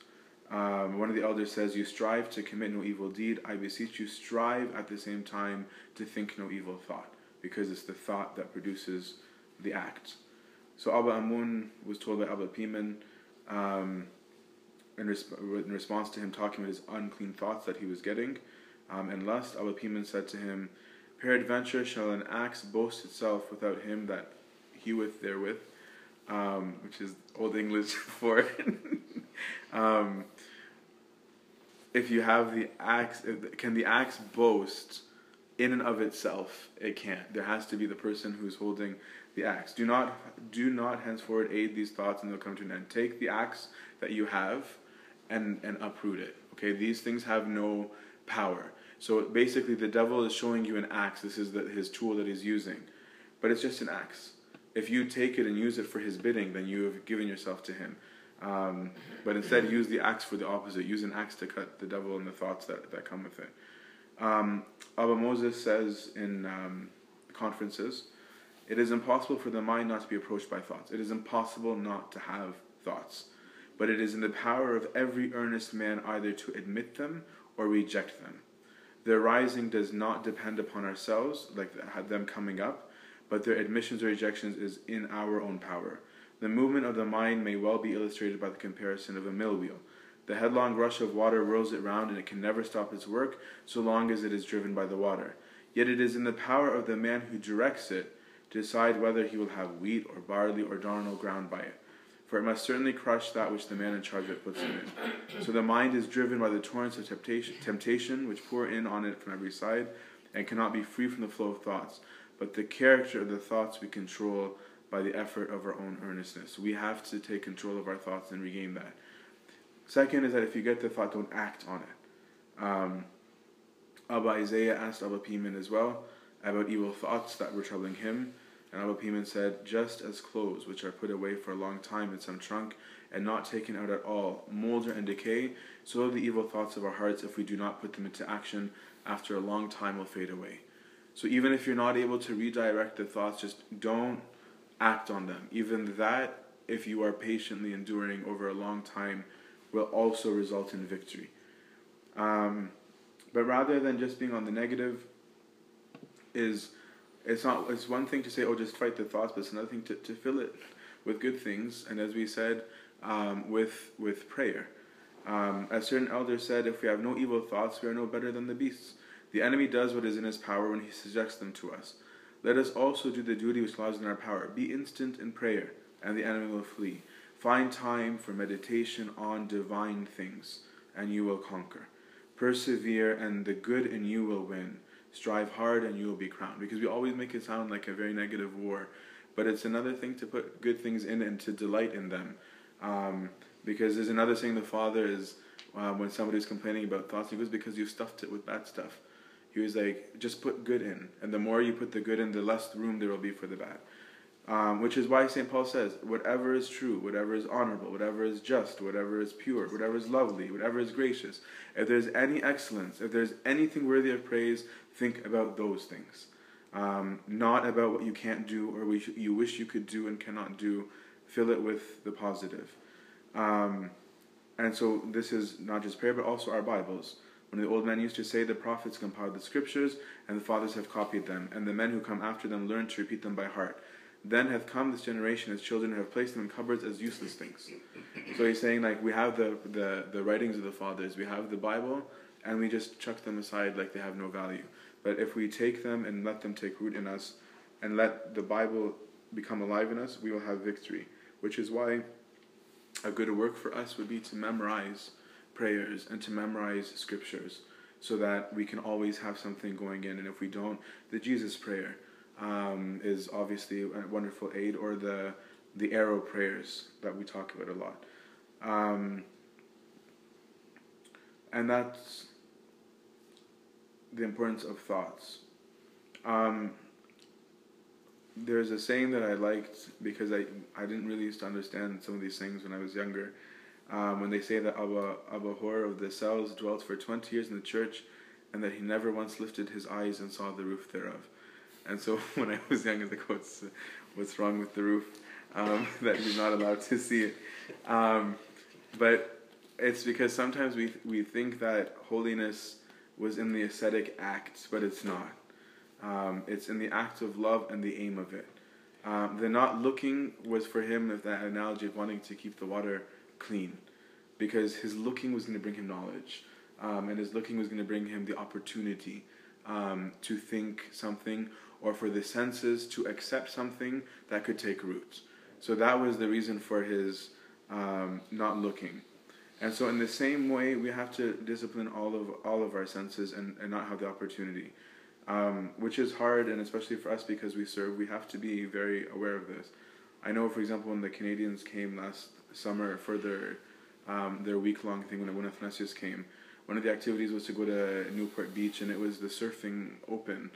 A: Um, one of the elders says, "You strive to commit no evil deed. I beseech you, strive at the same time to think no evil thought, because it's the thought that produces the act." So Abba Amun was told by Abba Poemen, um, in, resp- in, response to him talking about his unclean thoughts that he was getting, um, and lust, Abba Poemen said to him, Peradventure shall an axe boast itself without him that heweth therewith, um, which is Old English for um, if you have the axe, can the axe boast in and of itself? It can't. There has to be the person who's holding the axe. Do not, do not henceforward aid these thoughts, and they'll come to an end. Take the axe that you have, and and uproot it. Okay, these things have no power. So basically, the devil is showing you an axe. This is the, his tool that he's using, but it's just an axe. If you take it and use it for his bidding, then you have given yourself to him. Um, but instead, use the axe for the opposite. Use an axe to cut the devil and the thoughts that, that come with it. Um, Abba Moses says in um, conferences, it is impossible for the mind not to be approached by thoughts. It is impossible not to have thoughts. But it is in the power of every earnest man either to admit them or reject them. Their rising does not depend upon ourselves, like them coming up, but their admissions or rejections is in our own power. The movement of the mind may well be illustrated by the comparison of a mill wheel. The headlong rush of water whirls it round, and it can never stop its work so long as it is driven by the water. Yet it is in the power of the man who directs it to decide whether he will have wheat or barley or darnel ground by it for it must certainly crush that which the man in charge of it puts in. So the mind is driven by the torrents of temptation, temptation which pour in on it from every side, and cannot be free from the flow of thoughts. But the character of the thoughts we control by the effort of our own earnestness. We have to take control of our thoughts and regain that. Second is that if you get the thought, don't act on it. Um, Abba Isaiah asked Abba Poemen as well about evil thoughts that were troubling him. And Abba Poemen said, Just as clothes, which are put away for a long time in some trunk, and not taken out at all, molder and decay, so the evil thoughts of our hearts, if we do not put them into action, after a long time will fade away. So even if you're not able to redirect the thoughts, just don't act on them. Even that, if you are patiently enduring over a long time, will also result in victory. Um, but rather than just being on the negative, is it's not it's one thing to say oh just fight the thoughts but it's another thing to, to fill it with good things and as we said um, with with prayer. Um, as certain elders said if we have no evil thoughts we are no better than the beasts. The enemy does what is in his power when he subjects them to us. Let us also do the duty which lies in our power. Be instant in prayer and the enemy will flee. Find time for meditation on divine things and you will conquer. Persevere and the good in you will win strive hard and you will be crowned. Because we always make it sound like a very negative war, but it's another thing to put good things in and to delight in them. Um, because there's another saying the Father is uh, when somebody's complaining about thoughts, he goes, Because you've stuffed it with bad stuff. He was like, Just put good in. And the more you put the good in, the less room there will be for the bad. Um, which is why St. Paul says, whatever is true, whatever is honorable, whatever is just, whatever is pure, whatever is lovely, whatever is gracious, if there's any excellence, if there's anything worthy of praise, think about those things. Um, not about what you can't do or what you wish you could do and cannot do. Fill it with the positive. Um, and so this is not just prayer, but also our Bibles. When the old men used to say, the prophets compiled the scriptures, and the fathers have copied them, and the men who come after them learn to repeat them by heart. Then hath come this generation as children have placed them in cupboards as useless things. So he's saying like we have the, the, the writings of the fathers, we have the Bible, and we just chuck them aside like they have no value. But if we take them and let them take root in us, and let the Bible become alive in us, we will have victory. Which is why a good work for us would be to memorize prayers and to memorize scriptures so that we can always have something going in. And if we don't, the Jesus prayer um, is obviously a wonderful aid, or the the arrow prayers that we talk about a lot. Um, and that's the importance of thoughts. Um, there's a saying that I liked because I, I didn't really used to understand some of these things when I was younger. Um, when they say that Abba, Abba Hor of the cells dwelt for 20 years in the church and that he never once lifted his eyes and saw the roof thereof. And so when I was young, I was like, what's, wrong with the roof? Um, that he's not allowed to see it. Um, but it's because sometimes we, we think that holiness was in the ascetic act, but it's not. Um, it's in the act of love and the aim of it. Um, the not looking was for him, that analogy of wanting to keep the water clean, because his looking was going to bring him knowledge, um, and his looking was going to bring him the opportunity um, to think something, or for the senses to accept something that could take root. So that was the reason for his um, not looking. And so, in the same way, we have to discipline all of all of our senses and, and not have the opportunity um, which is hard, and especially for us because we serve, we have to be very aware of this. I know, for example, when the Canadians came last summer for their um, their week long thing when when Athanasius came, one of the activities was to go to Newport Beach, and it was the surfing open.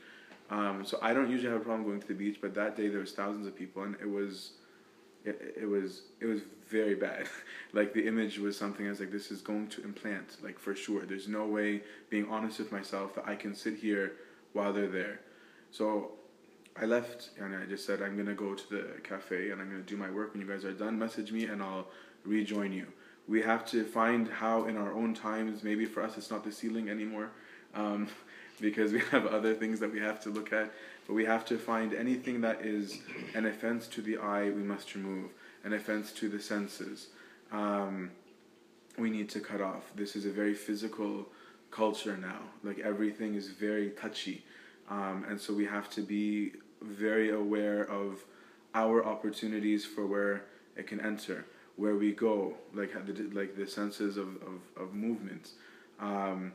A: Um, so I don't usually have a problem going to the beach, but that day there was thousands of people, and it was it, it was it was very bad. like the image was something I was like, this is going to implant, like for sure. There's no way, being honest with myself, that I can sit here while they're there. So I left and I just said I'm gonna go to the cafe and I'm gonna do my work. When you guys are done, message me and I'll rejoin you. We have to find how in our own times. Maybe for us it's not the ceiling anymore, um, because we have other things that we have to look at. But we have to find anything that is an offense to the eye. We must remove an offense to the senses. Um, we need to cut off. This is a very physical culture now. Like everything is very touchy. Um, and so we have to be very aware of our opportunities for where it can enter, where we go, like the, like the senses of, of, of movement. Um,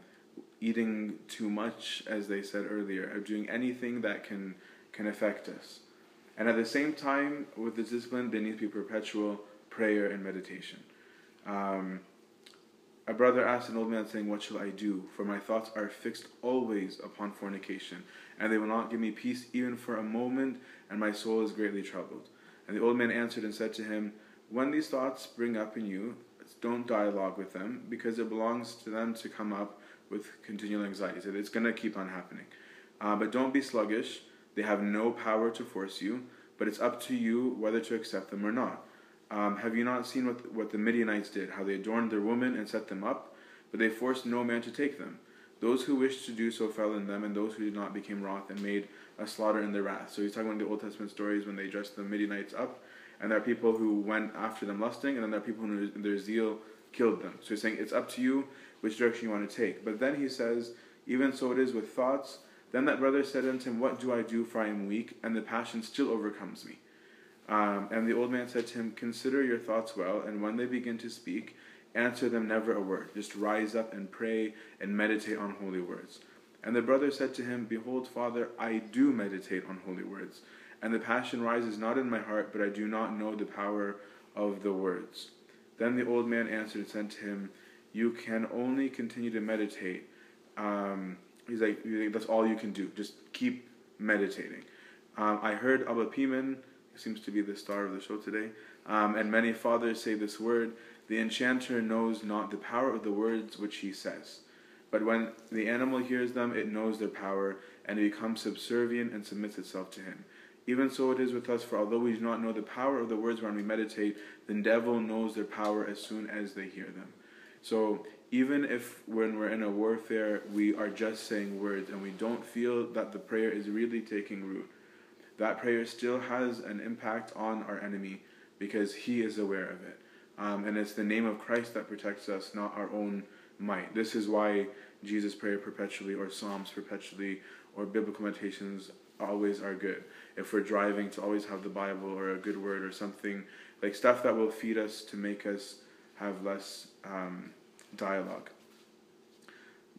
A: eating too much, as they said earlier, or doing anything that can, can affect us. And at the same time, with this discipline, there needs to be perpetual prayer and meditation. Um, a brother asked an old man, saying, What shall I do? For my thoughts are fixed always upon fornication, and they will not give me peace even for a moment, and my soul is greatly troubled. And the old man answered and said to him, When these thoughts spring up in you, don't dialogue with them, because it belongs to them to come up with continual anxiety. So it's going to keep on happening. Uh, but don't be sluggish. They have no power to force you, but it's up to you whether to accept them or not. Um, have you not seen what, what the Midianites did, how they adorned their women and set them up? But they forced no man to take them. Those who wished to do so fell in them, and those who did not became wroth and made a slaughter in their wrath. So he's talking about the Old Testament stories when they dressed the Midianites up, and there are people who went after them lusting, and then there are people who in their zeal killed them. So he's saying it's up to you which direction you want to take. But then he says, even so it is with thoughts. Then that brother said unto him, What do I do, for I am weak, and the passion still overcomes me. Um, and the old man said to him, Consider your thoughts well, and when they begin to speak, answer them never a word. Just rise up and pray and meditate on holy words. And the brother said to him, Behold, Father, I do meditate on holy words, and the passion rises not in my heart, but I do not know the power of the words. Then the old man answered and said to him, You can only continue to meditate. Um, he's like, That's all you can do. Just keep meditating. Um, I heard Abba Poemen seems to be the star of the show today. Um, and many fathers say this word the enchanter knows not the power of the words which he says. But when the animal hears them, it knows their power, and it becomes subservient and submits itself to him. Even so it is with us, for although we do not know the power of the words when we meditate, the devil knows their power as soon as they hear them. So even if when we're in a warfare, we are just saying words and we don't feel that the prayer is really taking root, that prayer still has an impact on our enemy because he is aware of it. Um, and it's the name of Christ that protects us, not our own might. This is why Jesus' prayer perpetually, or Psalms perpetually, or biblical meditations always are good. If we're driving, to always have the Bible or a good word or something like stuff that will feed us to make us have less um, dialogue.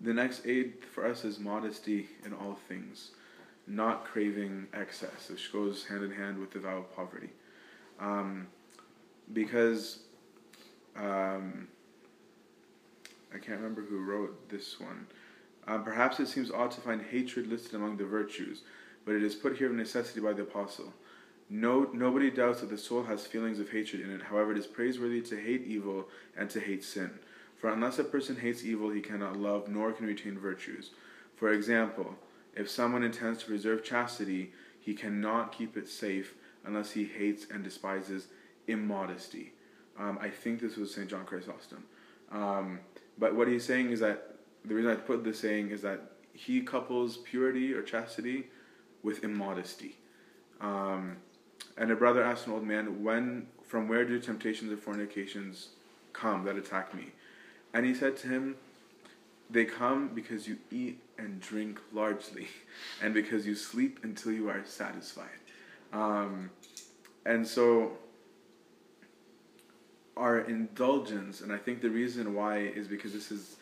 A: The next aid for us is modesty in all things, not craving excess, which goes hand in hand with the vow of poverty. Um, because um, I can't remember who wrote this one. Um, perhaps it seems odd to find hatred listed among the virtues, but it is put here of necessity by the apostle. No, nobody doubts that the soul has feelings of hatred in it. However, it is praiseworthy to hate evil and to hate sin. For unless a person hates evil, he cannot love nor can retain virtues. For example, if someone intends to preserve chastity, he cannot keep it safe unless he hates and despises immodesty. Um, I think this was St. John Chrysostom. Um, but what he's saying is that the reason I put this saying is that he couples purity or chastity with immodesty. Um, and a brother asked an old man, "When, from where do temptations of fornications come that attack me?" And he said to him, "They come because you eat and drink largely, and because you sleep until you are satisfied." Um, and so, our indulgence, and I think the reason why is because this is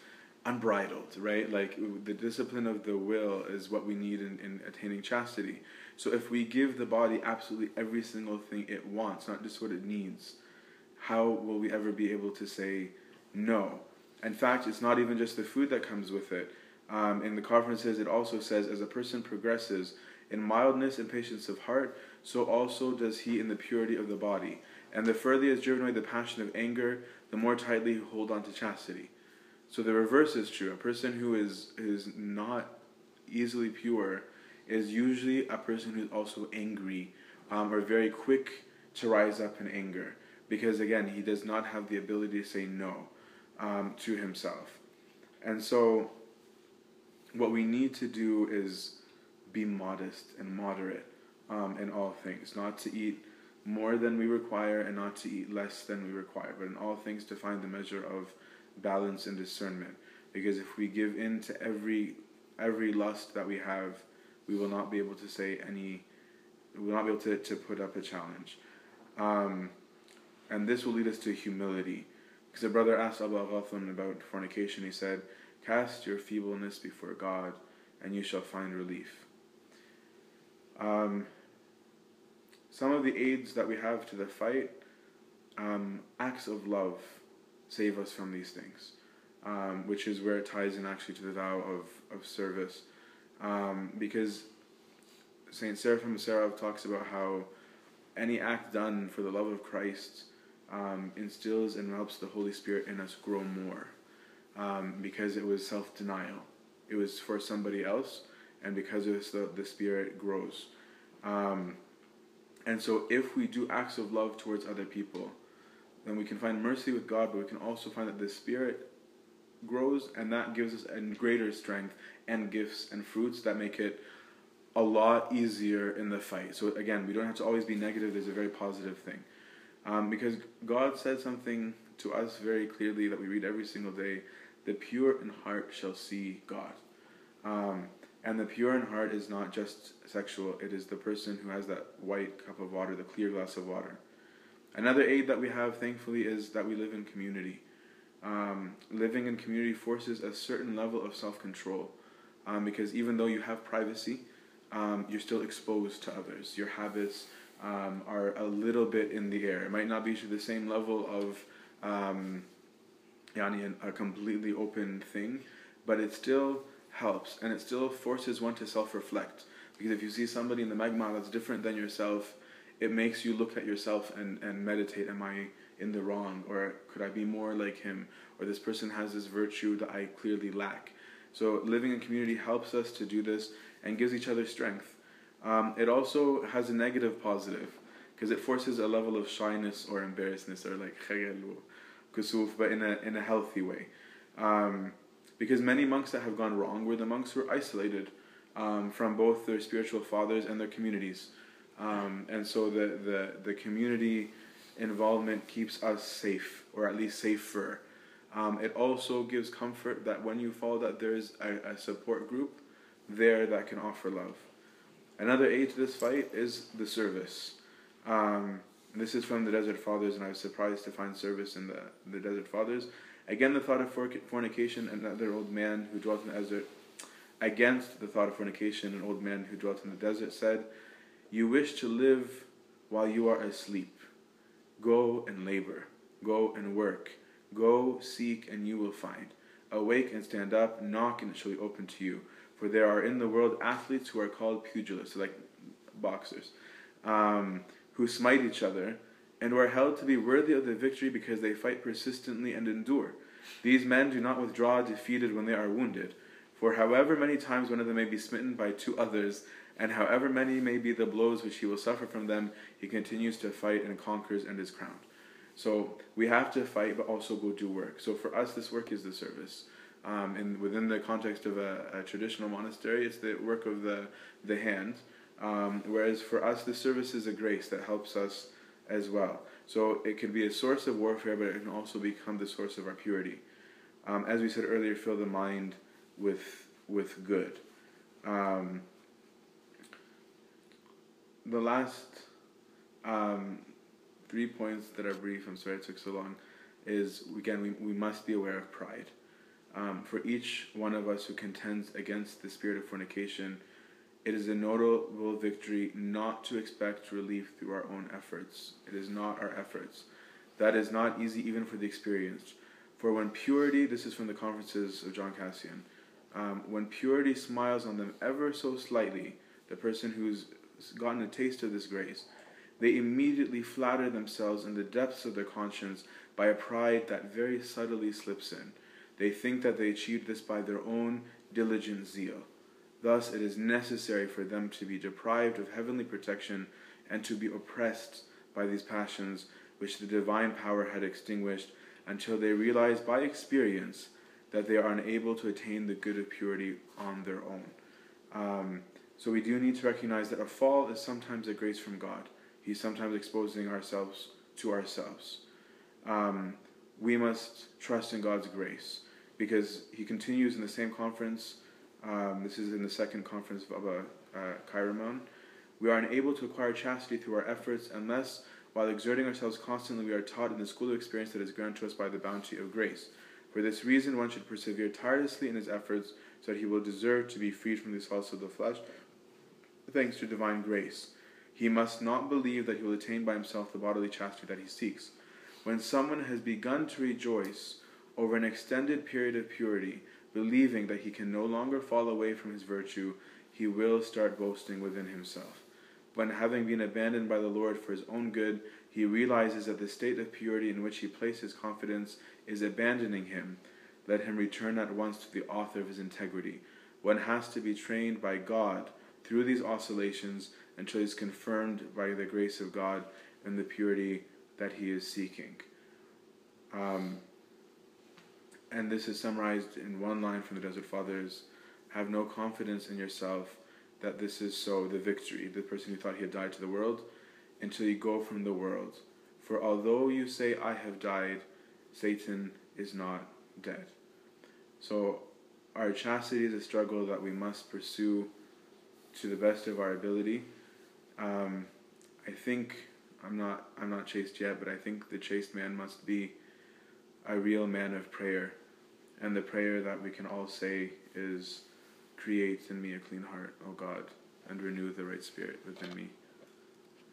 A: unbridled, right? Like the discipline of the will is what we need in, in attaining chastity. So if we give the body absolutely every single thing it wants, not just what it needs, how will we ever be able to say no? In fact, it's not even just the food that comes with it. Um, in the conferences, it also says, as a person progresses in mildness and patience of heart, so also does he in the purity of the body. And the further he is driven away the passion of anger, the more tightly he hold on to chastity. So the reverse is true. A person who is is not easily pure is usually a person who's also angry um, or very quick to rise up in anger because again he does not have the ability to say no um, to himself and so what we need to do is be modest and moderate um, in all things not to eat more than we require and not to eat less than we require but in all things to find the measure of balance and discernment because if we give in to every every lust that we have we will not be able to say any, we will not be able to, to put up a challenge. Um, and this will lead us to humility. Because a brother asked Abba Agathon about fornication, he said, Cast your feebleness before God, and you shall find relief. Um, some of the aids that we have to the fight, um, acts of love save us from these things, um, which is where it ties in actually to the vow of, of service. Um, because Saint Seraphim Sarov talks about how any act done for the love of Christ um, instills and helps the Holy Spirit in us grow more. Um, because it was self denial, it was for somebody else, and because of this, the, the Spirit grows. Um, and so, if we do acts of love towards other people, then we can find mercy with God, but we can also find that the Spirit grows, and that gives us a greater strength and gifts and fruits that make it a lot easier in the fight. So again, we don't have to always be negative. There's a very positive thing, um, because God said something to us very clearly that we read every single day: "The pure in heart shall see God." Um, and the pure in heart is not just sexual; it is the person who has that white cup of water, the clear glass of water. Another aid that we have, thankfully, is that we live in community. Um, living in community forces a certain level of self control um, because even though you have privacy, um, you're still exposed to others. Your habits um, are a little bit in the air. It might not be to the same level of um, a completely open thing, but it still helps and it still forces one to self reflect. Because if you see somebody in the magma that's different than yourself, it makes you look at yourself and, and meditate Am I in the wrong? Or could I be more like him? Or this person has this virtue that I clearly lack. So living in community helps us to do this and gives each other strength. Um, it also has a negative positive because it forces a level of shyness or embarrassment or like kusuf, but in a in a healthy way. Um, because many monks that have gone wrong were the monks who were isolated um, from both their spiritual fathers and their communities. Um, and so the, the, the community involvement keeps us safe, or at least safer. Um, it also gives comfort that when you fall, that there's a, a support group there that can offer love. Another aid to this fight is the service. Um, this is from the Desert Fathers, and I was surprised to find service in the, the Desert Fathers. Again, the thought of fornication, another old man who dwelt in the desert, against the thought of fornication, an old man who dwelt in the desert said, You wish to live while you are asleep. Go and labor, go and work, go seek, and you will find. Awake and stand up, knock, and it shall be opened to you. For there are in the world athletes who are called pugilists, like boxers, um, who smite each other and who are held to be worthy of the victory because they fight persistently and endure. These men do not withdraw defeated when they are wounded. For however many times one of them may be smitten by two others, and however many may be the blows which he will suffer from them, he continues to fight and conquers and is crowned. So we have to fight, but also go do work. So for us, this work is the service. Um, and within the context of a, a, traditional monastery, it's the work of the the hand. Um, whereas for us, the service is a grace that helps us as well. So it can be a source of warfare, but it can also become the source of our purity. Um, as we said earlier, fill the mind with with good. Um, the last um, three points that are brief. I'm sorry it took so long. Is again we we must be aware of pride. Um, for each one of us who contends against the spirit of fornication it is a notable victory not to expect relief through our own efforts. It is not our efforts. That is not easy even for the experienced. For when purity, this is from the conferences of John Cassian, um, when purity smiles on them ever so slightly, the person who's gotten a taste of this grace, they immediately flatter themselves in the depths of their conscience by a pride that very subtly slips in. They think that they achieved this by their own diligent zeal. Thus, it is necessary for them to be deprived of heavenly protection and to be oppressed by these passions which the divine power had extinguished until they realize by experience that they are unable to attain the good of purity on their own. Um, so we do need to recognize that a fall is sometimes a grace from God. He's sometimes exposing ourselves to ourselves. Um, we must trust in God's grace because he continues in the same conference um, this is in the second conference of a uh, We are unable to acquire chastity through our efforts unless, while exerting ourselves constantly, we are taught in the school of experience that is granted to us by the bounty of grace. For this reason, one should persevere tirelessly in his efforts so that he will deserve to be freed from the assaults of the flesh, thanks to divine grace. He must not believe that he will attain by himself the bodily chastity that he seeks. When someone has begun to rejoice over an extended period of purity, believing that he can no longer fall away from his virtue, he will start boasting within himself. When, having been abandoned by the Lord for his own good, he realizes that the state of purity in which he placed his confidence is abandoning him, let him return at once to the author of his integrity. One has to be trained by God through these oscillations until he is confirmed by the grace of God and the purity that he is seeking. Um, and this is summarized in one line from the Desert Fathers have no confidence in yourself that this is so, the victory, the person who thought he had died to the world, until you go from the world. For although you say, I have died, Satan is not dead. So, our chastity is a struggle that we must pursue to the best of our ability. Um, I think I'm not I'm not chaste yet, but I think the chaste man must be a real man of prayer. And the prayer that we can all say is, Create in me a clean heart, O God, and renew the right spirit within me.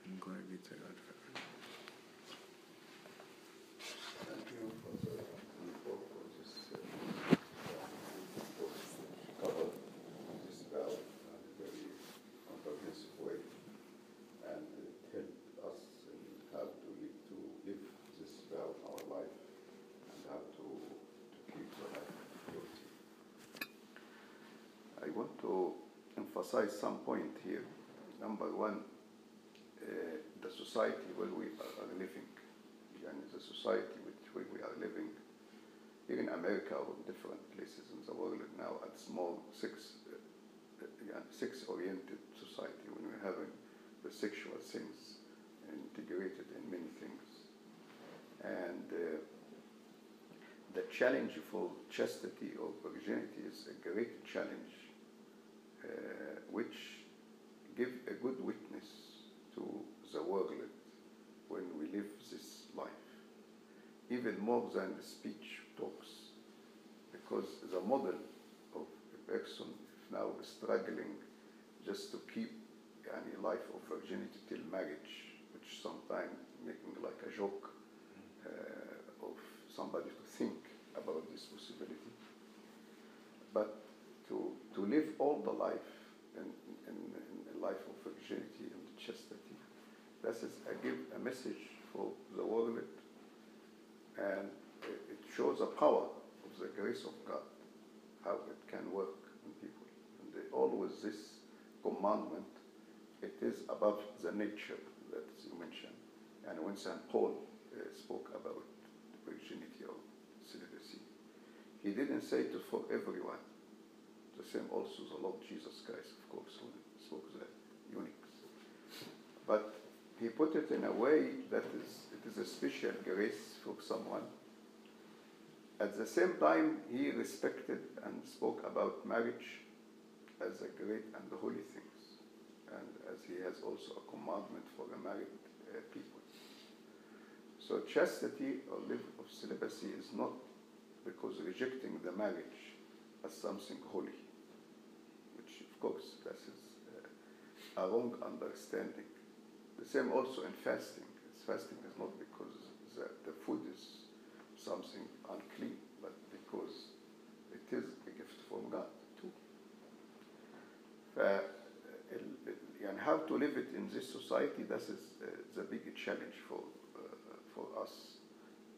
A: And glory be to God forever.
C: emphasize some point here. Number one, uh, the society where we are living, and the society which we are living, here in America or different places in the world now, at small six, uh, sex-oriented society when we're having the sexual things integrated in many things. And uh, the challenge for chastity or virginity is a great challenge, uh, which give a good witness to the world when we live this life, even more than the speech talks, because the model of a person now struggling just to keep any life of virginity till marriage, which sometimes making like a joke uh, of somebody to think about this possibility. But to, to live all the life in a life of virginity and that is, I give a message for the world and it shows the power of the grace of God, how it can work in people. And they, always this commandment, it is above the nature that you mentioned. And when St. Paul uh, spoke about virginity or celibacy, he didn't say it for everyone. The same also the Lord Jesus Christ, of course, when he spoke the eunuchs. But he put it in a way that is it is a special grace for someone. At the same time, he respected and spoke about marriage as a great and holy thing, and as he has also a commandment for the married uh, people. So chastity or live of celibacy is not because rejecting the marriage as something holy, which of course that is uh, a wrong understanding. The same also in fasting. Fasting is not because the, the food is something unclean, but because it is a gift from God too. And how to live it in this society, that is uh, the big challenge for, uh, for us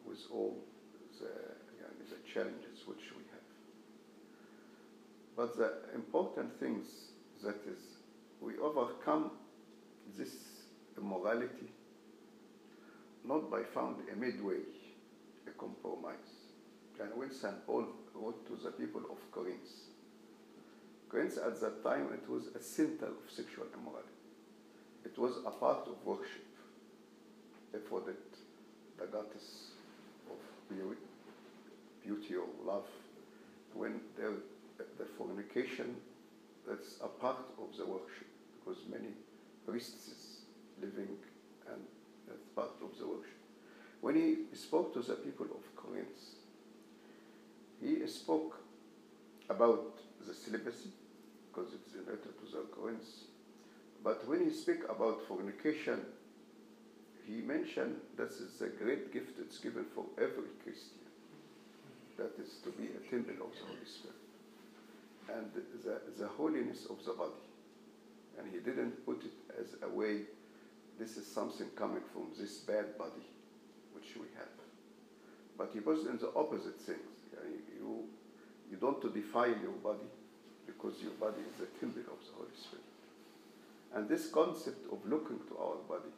C: with all the, the challenges which we have. But the important things that is we overcome this immorality not by found a midway, a compromise. And when St. Paul wrote to the people of Corinth, Corinth at that time it was a center of sexual immorality. It was a part of worship. That the goddess of beauty, beauty or love, when there, the fornication, that's a part of the worship because many priestesses living and that's part of the worship. When he spoke to the people of Corinth, he spoke about the celibacy because it's a letter to the Corinth. But when he speak about fornication, he mentioned that is a great gift that's given for every Christian. That is to be a temple of the Holy Spirit. And the, the holiness of the body. And he didn't put it as a way, this is something coming from this bad body, which we have. But he was in the opposite things. You, you don't defile your body because your body is a temple of the Holy Spirit. And this concept of looking to our body,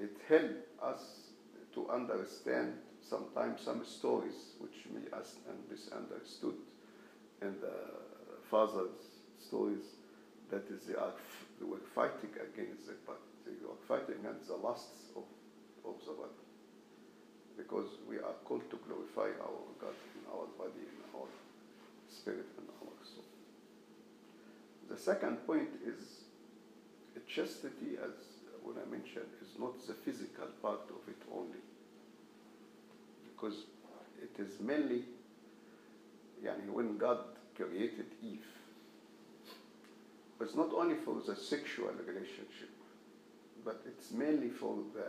C: it helped us to understand sometimes some stories which may us misunderstood in the father's stories that is they are they were fighting against the body. They were fighting against the lusts of, of the body. Because we are called to glorify our God in our body, in our spirit, and our soul. The second point is chastity, as what I mentioned, is not the physical part of it only. Because it is mainly, yani when God created Eve, it's not only for the sexual relationship, but it's mainly for the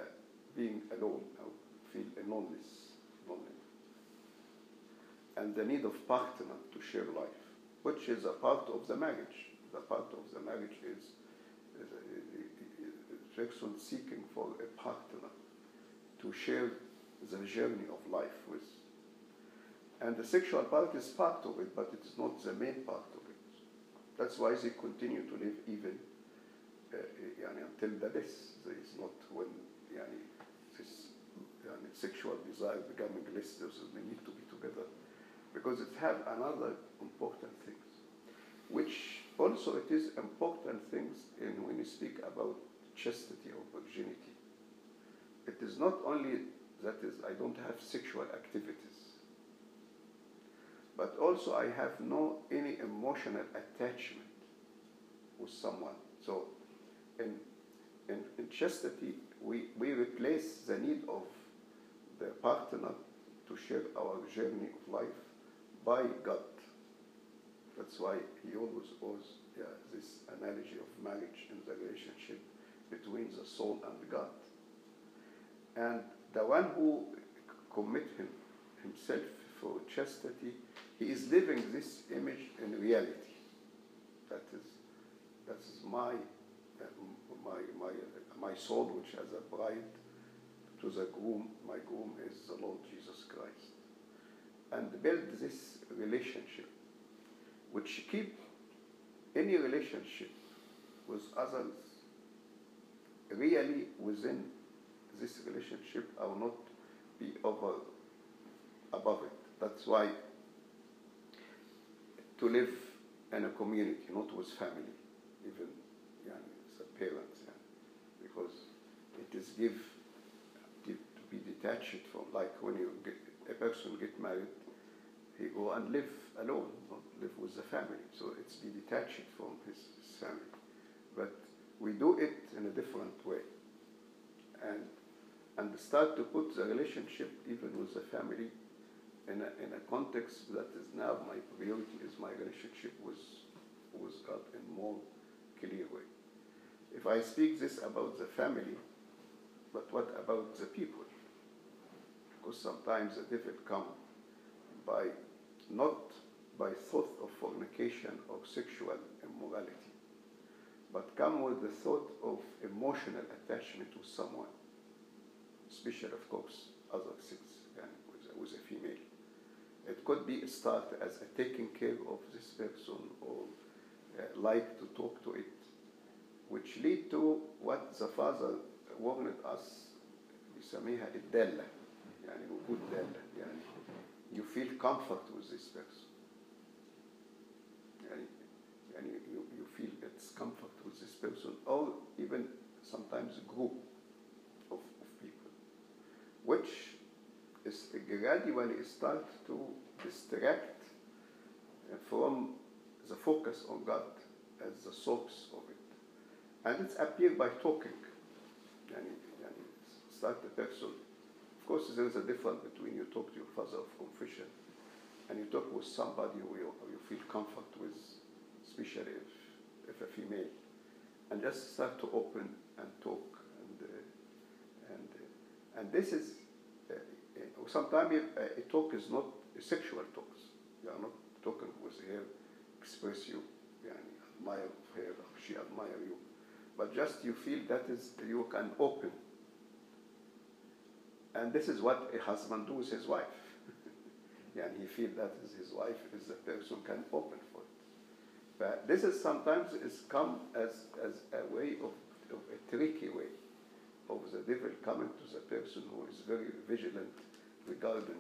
C: being alone, or feel loneliness, and the need of partner to share life, which is a part of the marriage. The part of the marriage is, is a, person seeking for a partner to share the journey of life with. And the sexual part is part of it, but it is not the main part. That's why they continue to live even uh, يعني, until the death. There is not when يعني, this yani, sexual desire becoming less, those they need to be together. Because it have another important things, which also it is important things in when you speak about chastity or virginity. It is not only that is I don't have sexual activities, but also I have no any emotional attachment with someone. So in in, in chastity we, we replace the need of the partner to share our journey of life by God. That's why he always was yeah, this analogy of marriage and the relationship between the soul and God. And the one who commit him, himself for chastity, he is living this image in reality. That is, that is my, uh, my, my, my soul, which has a bride to the groom. My groom is the Lord Jesus Christ. And build this relationship, which keep any relationship with others really within this relationship I will not be over above it. That's why to live in a community, not with family, even parents, because it is give to be detached from like when you get a person get married, he go and live alone, not live with the family. So it's be detached from his, his family. But we do it in a different way. And and start to put the relationship even with the family in a, in a context that is now my priority is my relationship with, with God in more clear way. If I speak this about the family, but what about the people? Because sometimes the devil come by not by thought of fornication or sexual immorality, but come with the thought of emotional attachment to someone, especially of course other sex, and with, with a female. It could be start as a taking care of this person or uh, like to talk to it, which lead to what the father warned us بيسميها الدالة يعني وجود دالة يعني you feel comfort with this person يعني يعني you, you feel it's comfort with this person or even sometimes a group of, of people which is gradually start to distract from the focus on God as the source of it. And it's appear by talking. Yani, yani start the person. Of course, there is a difference between you talk to your father of confession and you talk with somebody who you, you feel comfort with, especially if, if a female, and just start to open and talk. And, uh, and, uh, and this is, uh, uh, sometimes a, talk is not sexual talks. You are not talking with her, express you, yani, admire her, she admire you. But just you feel that is, you can open. And this is what a husband do with his wife. and he feel that is his wife is the person can open for it. But this is sometimes is come as, as a way of, of a tricky way of the devil coming to the person who is very vigilant regarding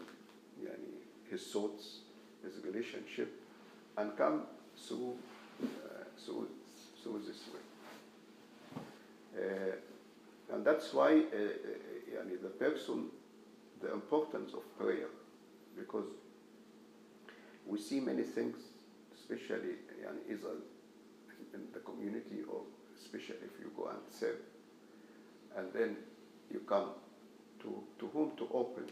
C: his thoughts, his relationship, and come through, uh, through this way. Uh, and that's why uh, uh, the person, the importance of prayer, because we see many things, especially in the community, or especially if you go and serve, and then you come to, to whom to open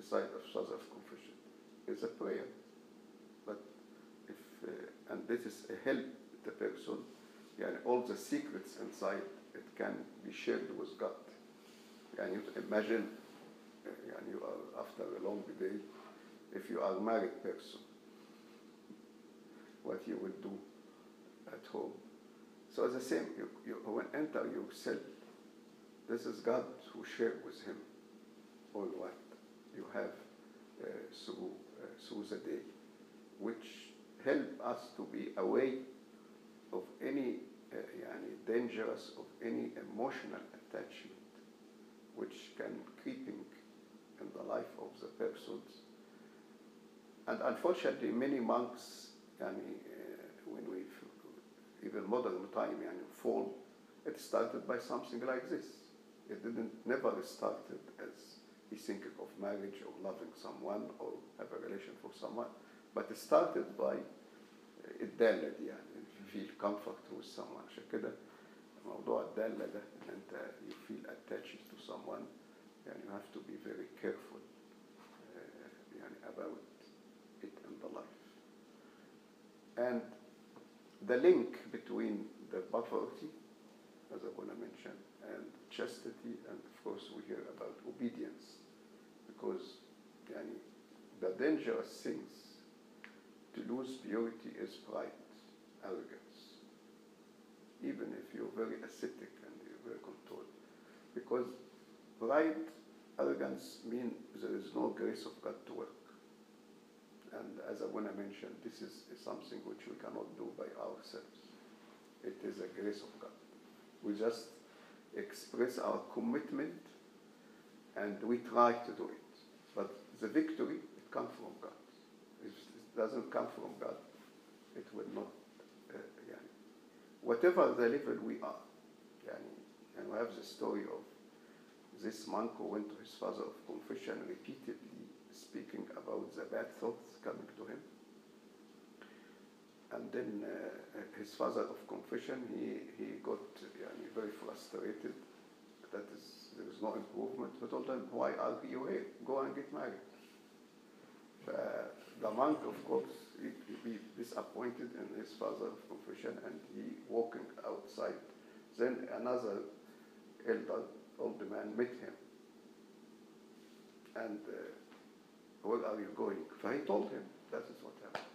C: the side of source of confession is a prayer. But if, uh, and this is a help the person, yani all the secrets inside, it can be shared with God. And you imagine, uh, yani you are after a long day, if you are a married person, what you will do at home. So the same, you, you when enter yourself, this is God who shared with him all what you have uh, through, uh, through the day, which help us to be away of any uh, dangerous, of any emotional attachment which can creeping in the life of the persons. And unfortunately, many monks, uh, when we, even modern time, fall, it started by something like this. It didn't never started as he thinking of marriage or loving someone or have a relation for someone, but it started by الدالة دي يعني feel comfort with someone عشان كده موضوع الدالة ده ان انت you feel attached to someone يعني you have to be very careful uh, يعني about it in the life and the link between the poverty as I want to mention and chastity and of course we hear about obedience because يعني the dangerous things to lose purity is pride, arrogance. Even if you're very ascetic and you're very controlled. Because pride, arrogance mean there is no grace of God to work. And as I want to mention, this is, is something which we cannot do by ourselves. It is a grace of God. We just express our commitment and we try to do it. The victory, it comes from God. If it doesn't come from God, it will not. Uh, yani, whatever the level we are, yani, and we have the story of this monk who went to his father of confession repeatedly speaking about the bad thoughts coming to him. And then uh, his father of confession, he, he got very frustrated. That is, there is no improvement. He told him, why are you here? Go and get married. Uh, the monk, of course, he, he disappointed in his father of confession and he walking outside. Then another elder, old man, met him. And uh, where are you going? So he told him, that is what happened.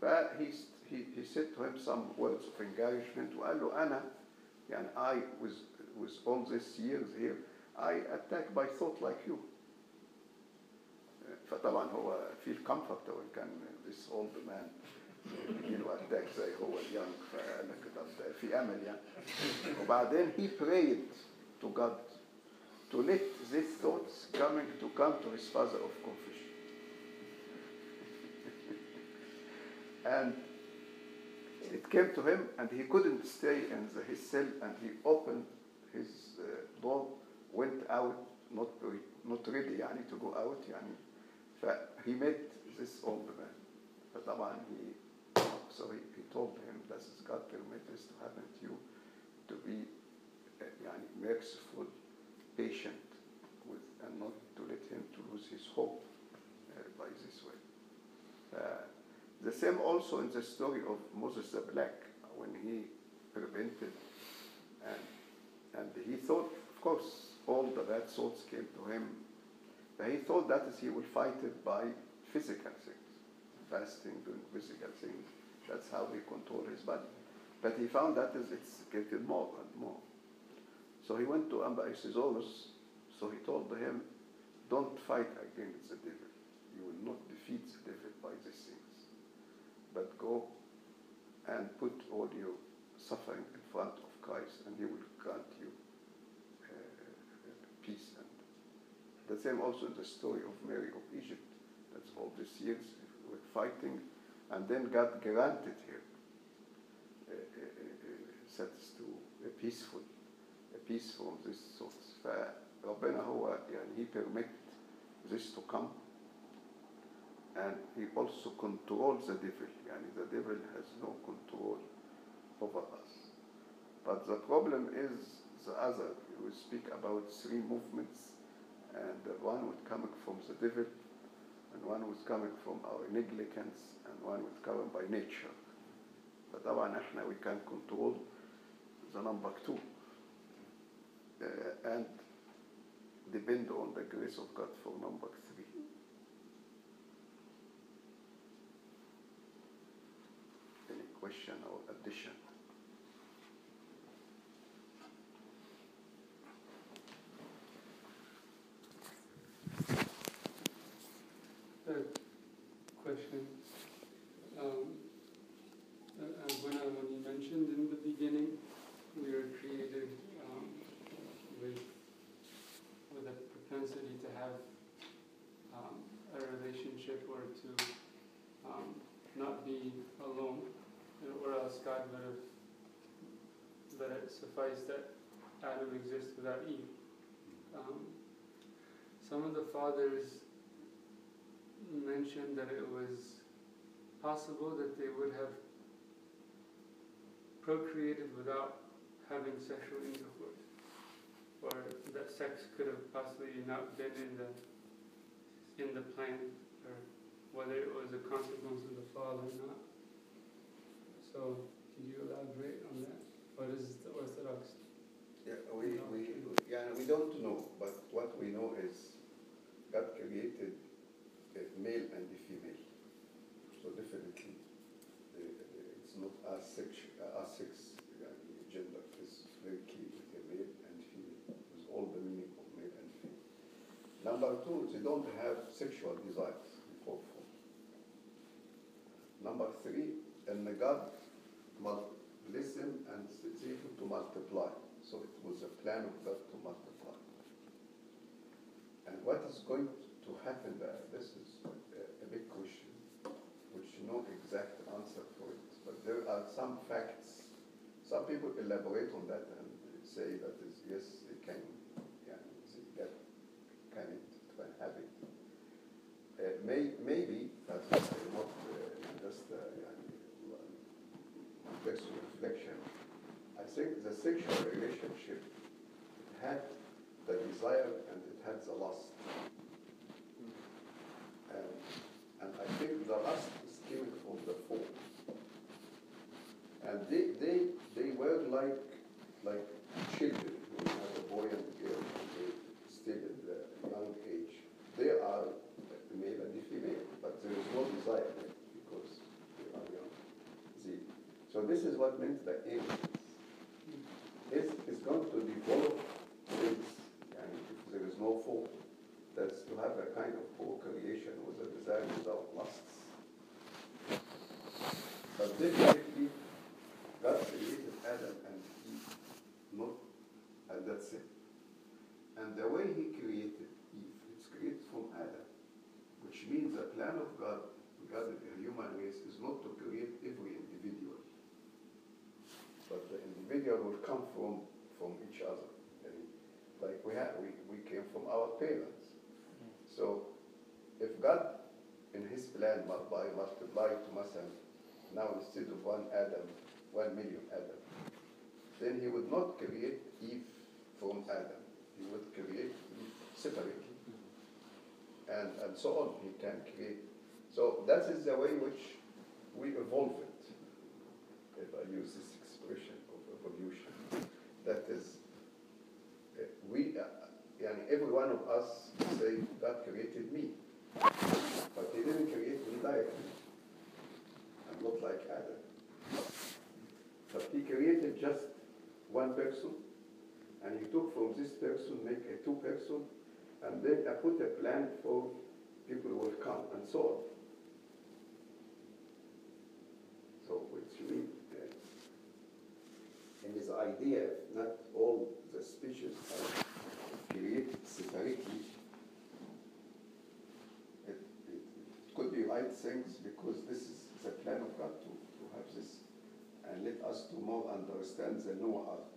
C: But he, he, he said to him some words of encouragement. وقال له أنا يعني I with, with all these years here, I attack by thought like you. فطبعا هو feel comfort وان كان this old man يجيله اتاك زي هو اليانج فقال لك طب في امل يعني وبعدين he prayed to God to let these thoughts coming to come to his father of confession and it came to him and he couldn't stay in the, his cell and he opened his uh, door went out not not ready يعني to go out يعني فhe met this old man فطبعا he so he, he told him that is God permit this to happen to you to be uh, يعني merciful patient with and not to let him to lose his hope uh, by this way uh, the same also in the story of Moses the Black when he repented and and he thought of course all the bad thoughts came to him but he thought that he will fight it by physical things, fasting, doing physical things. That's how he controlled his body. But he found that is it's getting more and more. So he went to Anba Isidorus. So he told him, don't fight against the devil. You will not defeat the devil by these things. But go and put all your suffering in front of Christ and he will grant you uh, peace and the same also in the story of Mary of Egypt. That's all these years with fighting, and then God granted her uh, uh, uh, sets to a peaceful, a peace from this source. فربنا هو يعني he permit this to come, and he also controls the devil. يعني the devil has no control over us. But the problem is the other. We speak about three movements and the one was coming from the devil, and one was coming from our negligence, and one was coming by nature. فطبعا احنا we can control the number two uh, and depend on the grace of God for number three. Any question or addition?
D: That Adam exists without Eve. Um, some of the fathers mentioned that it was possible that they would have procreated without having sexual intercourse, or that sex could have possibly not been in the in the plan, or whether it was a consequence of the fall or not. So, can you elaborate on that? What is the Orthodox?
C: Yeah, we, we, yeah, we don't know, but what we know is God created a male and a female. So definitely, it's not a sex, a six uh, gender. It's very clear a male and female, with all the meaning of male and female. Number two, they don't have sexual desires. Number three, and God mul- listen and it's able to multiply. So it was a plan of God to multiply. And what is going to happen there? This is a, a big question, which no exact answer for it. But there are some facts. Some people elaborate on that and say that is yes, they can, get kind of can have it. Uh, may, maybe that's not uh, just uh, yeah, reflection. I think the sexual relationship had the desire and it had the lust. And, and I think the lust is coming from the fall. And they, they, they were like, like children who have a boy and they still in the young age. They are the male and the female, but there is no desire yet because they are young. See, so this is what means the is, is going to develop things, and if there is no fall, that's to have a kind of co-creation with a desire without lusts. But definitely, God created Adam and Eve, not, and that's it. And the way He created Eve, it's created from Adam, which means the plan of God regarding the human race is not to create every individual, but the individual will come from, from each other. And like we had, we, we parents. So if God, in His plan, multiply, multiply to Masan, now instead of one Adam, one million Adam, then He would not create Eve from Adam. He would create separately. And, and so on, He can create. So that is the way which we evolve it, if I use this expression of evolution. That is, uh, we, uh, yani every one of us say, God created me. But He didn't create me directly. I'm not like Adam. But He created just one person, and He took from this person, make a two person, and then I put a plan for people who will come, and so on. So, which means, in his idea, not all the species are created separately. It, it, it could be things because this is the plan of God to, to have this and let us to more understand the Noah Ark.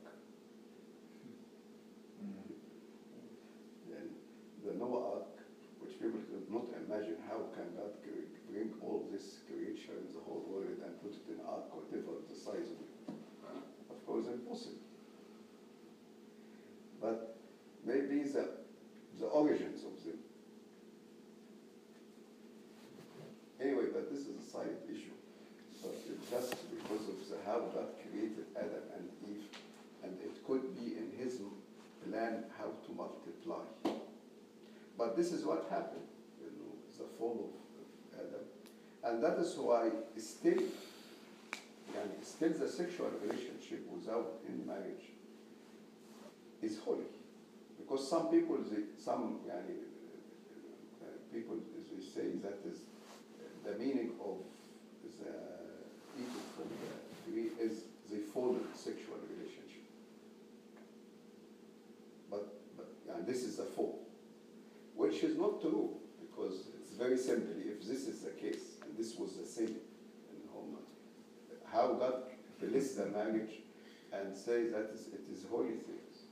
C: And the Noah Ark, which people could not imagine how can God bring all this creature in the whole world and put it in ark, whatever the size. Of course, impossible. But maybe the, the origins of them. Anyway, but this is a side issue. But it's just because of the, how God created Adam and Eve, and it could be in His plan how to multiply. But this is what happened, you know, the fall of, Adam. And that is why still, still the sexual relationship without in marriage is holy. Because some people, they, some yani, uh, people, say, that is the meaning of the people from the tree is the fallen sexual relationship. But, but and this is a fall, which is not true because it's very simply, if this is the case, and this was the sin in Homer, how God the marriage and say that it is holy things.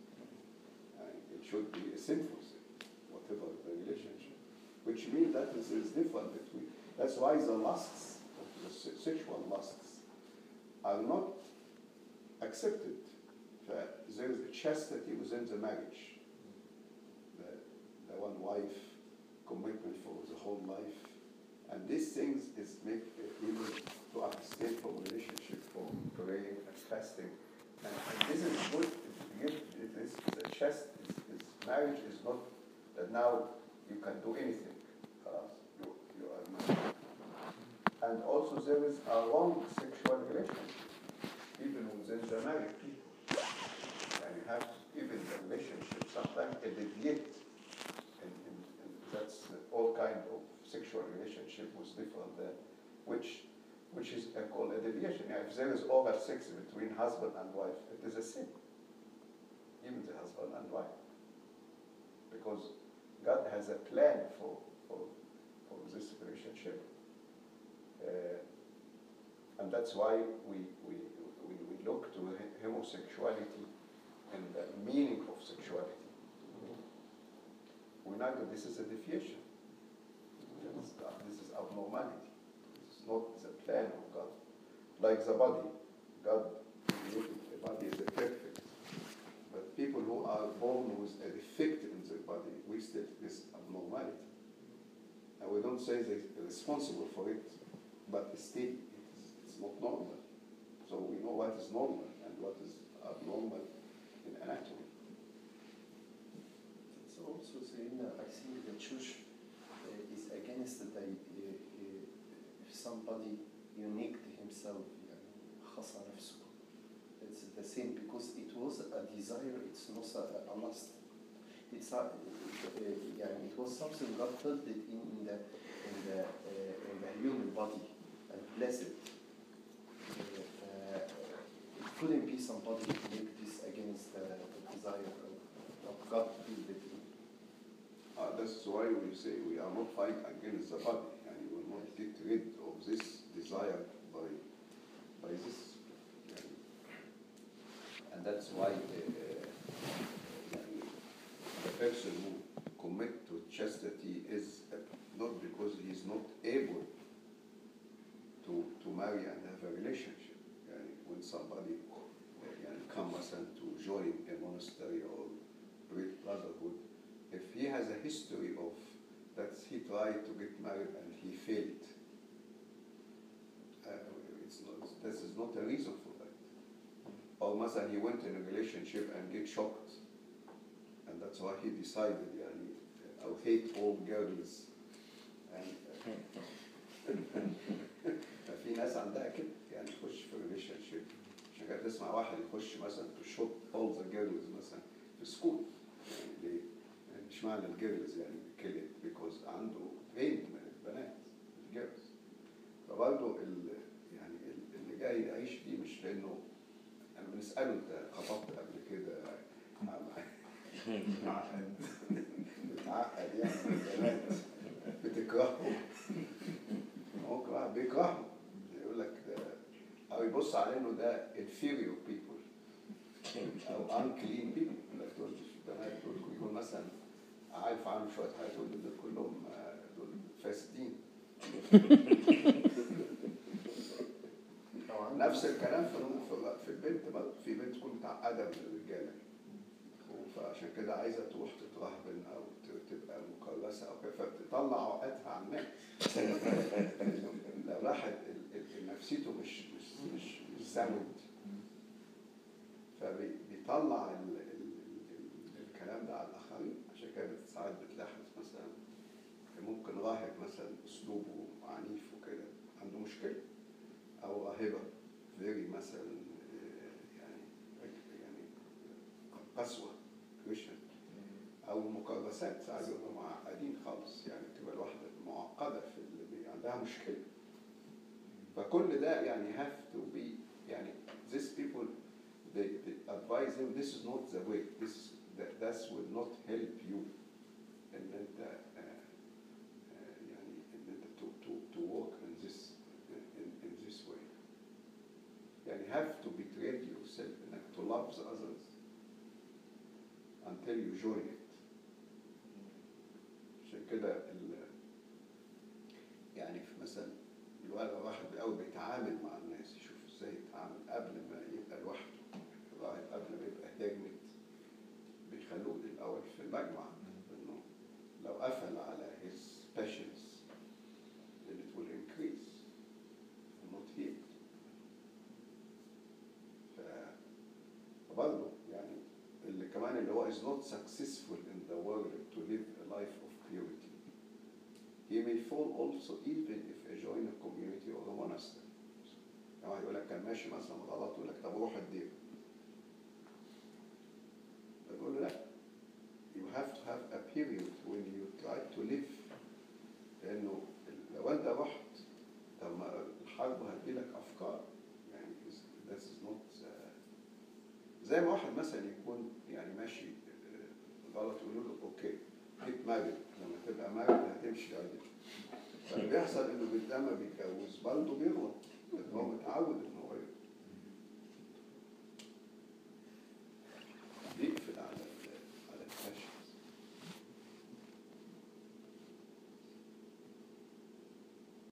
C: And it should be a sinful thing, whatever the relationship. Which means that is, is different between. That's why the lusts, the sexual lusts, are not accepted. Uh, There is a chastity within the marriage. The, the one wife commitment for the whole life. And these things is make even to abstain from relationship, from praying and fasting. And, and this is good. It, it is the chest. It's, it's marriage is not that now you can do anything. Uh, you, you are married. And also there is a long sexual relationship, even within the married people. And you have even the relationship sometimes they deviates all kind of sexual relationship was different than which which is uh, called a deviation. If there is oral sex between husband and wife, it is a sin. Even the husband and wife. Because God has a plan for for, for this relationship. Uh, and that's why we, we, we, we look to homosexuality and the meaning of sexuality. We know that this is a deviation. This is, this is abnormality. Is not the plan of God. Like the body, God created the body as a perfect. But people who are born with a defect in their body, we still this abnormality. And we don't say they're responsible for it, but still it is, it's not normal. So we know what is normal and what is abnormal in anatomy.
B: It's also saying that I think the church uh, is against the uh, uh, if somebody unique to himself يعني خص نفسه. It's the same because it was a desire, it's not a, a lust. It's a, uh, يعني it was something God felt it in, in the in the uh, in the human body and blessed. Uh, it couldn't be somebody who make this against the, the desire of, of God to be with him.
C: Uh, that's why we say we are not fighting against the body, and we will not get rid of this desire by, by this. And that's why uh, uh, the person who commits to chastity is uh, not because he is not able to, to marry and have a relationship. when somebody comes and to join a monastery or brotherhood, if he has a history of that he tried to get married and he failed, this is not a reason for that. Or مثلا he went in a relationship and get shocked, and that's why he decided يعني I'll hate all girls. And ففي ناس عندها كده يعني تخش في ريليشن شيب عشان كده تسمع واحد يخش مثلا في شوت all the girls مثلا في سكول يعني مش معنى الجيرلز يعني كده because عنده بين البنات الجيرلز فبرضه اللي جاي يعيش دي مش لأنه أنا بنسأله أنت خطبت قبل كده معقد متعقد يعني بتكرهه. هو كمان بيكرهه. يقول لك أو يبص على إنه ده inferior people. أو unclean people. يقول لك دول البنات دول يكون مثلا عارف عنهم شوية حاجات يقول دول كلهم آه، دول فاسدين نفس الكلام في في- في البنت برضه في بنت من الرجالة. فعشان كده عايزة تروح تترهبن أو تبقى مكرسه أو كده. فبتطلع عقدها على الناس لو راحت نفسيته مش مش مش مش فبيطلع ال- ال- الكلام ده على الآخرين. عشان كده ساعات بتلاحظ مثلا ممكن راهب مثلا أسلوبه عنيف وكده. عنده مشكلة أو راهبه فيري مثلا آه، يعني يعني قسوه كريشن أو مكرسات ساعات بيبقوا معقدين خالص يعني تبقى الواحده معقده في اللي عندها مشكله فكل ده يعني have to be يعني these people they, they advise him this is not the way this is that that will not help you ان انت آه، آه، يعني ان انت to, to, to walk in this in, in this way يعني have to betray yourself انك to love the others until you is not successful in the world to live a life of purity he may fall also even if he join a community or a monastery يعني واحد يقول لك كان ماشي مثلا غلط يقول لك طب روح الدير بقول له لا you have to have a period when you try to live لأنه لو انت رحت طب ما الحرب هتجيلك افكار يعني is- this is not uh, زي ما واحد مثلا يكون يعني ماشي uh, غلط يقولوا له أوكي مارد لما تبقى مارد هتمشي عادي فاللي بيحصل إنه لما بيتجوز برضه بيغلط لأن هو متعود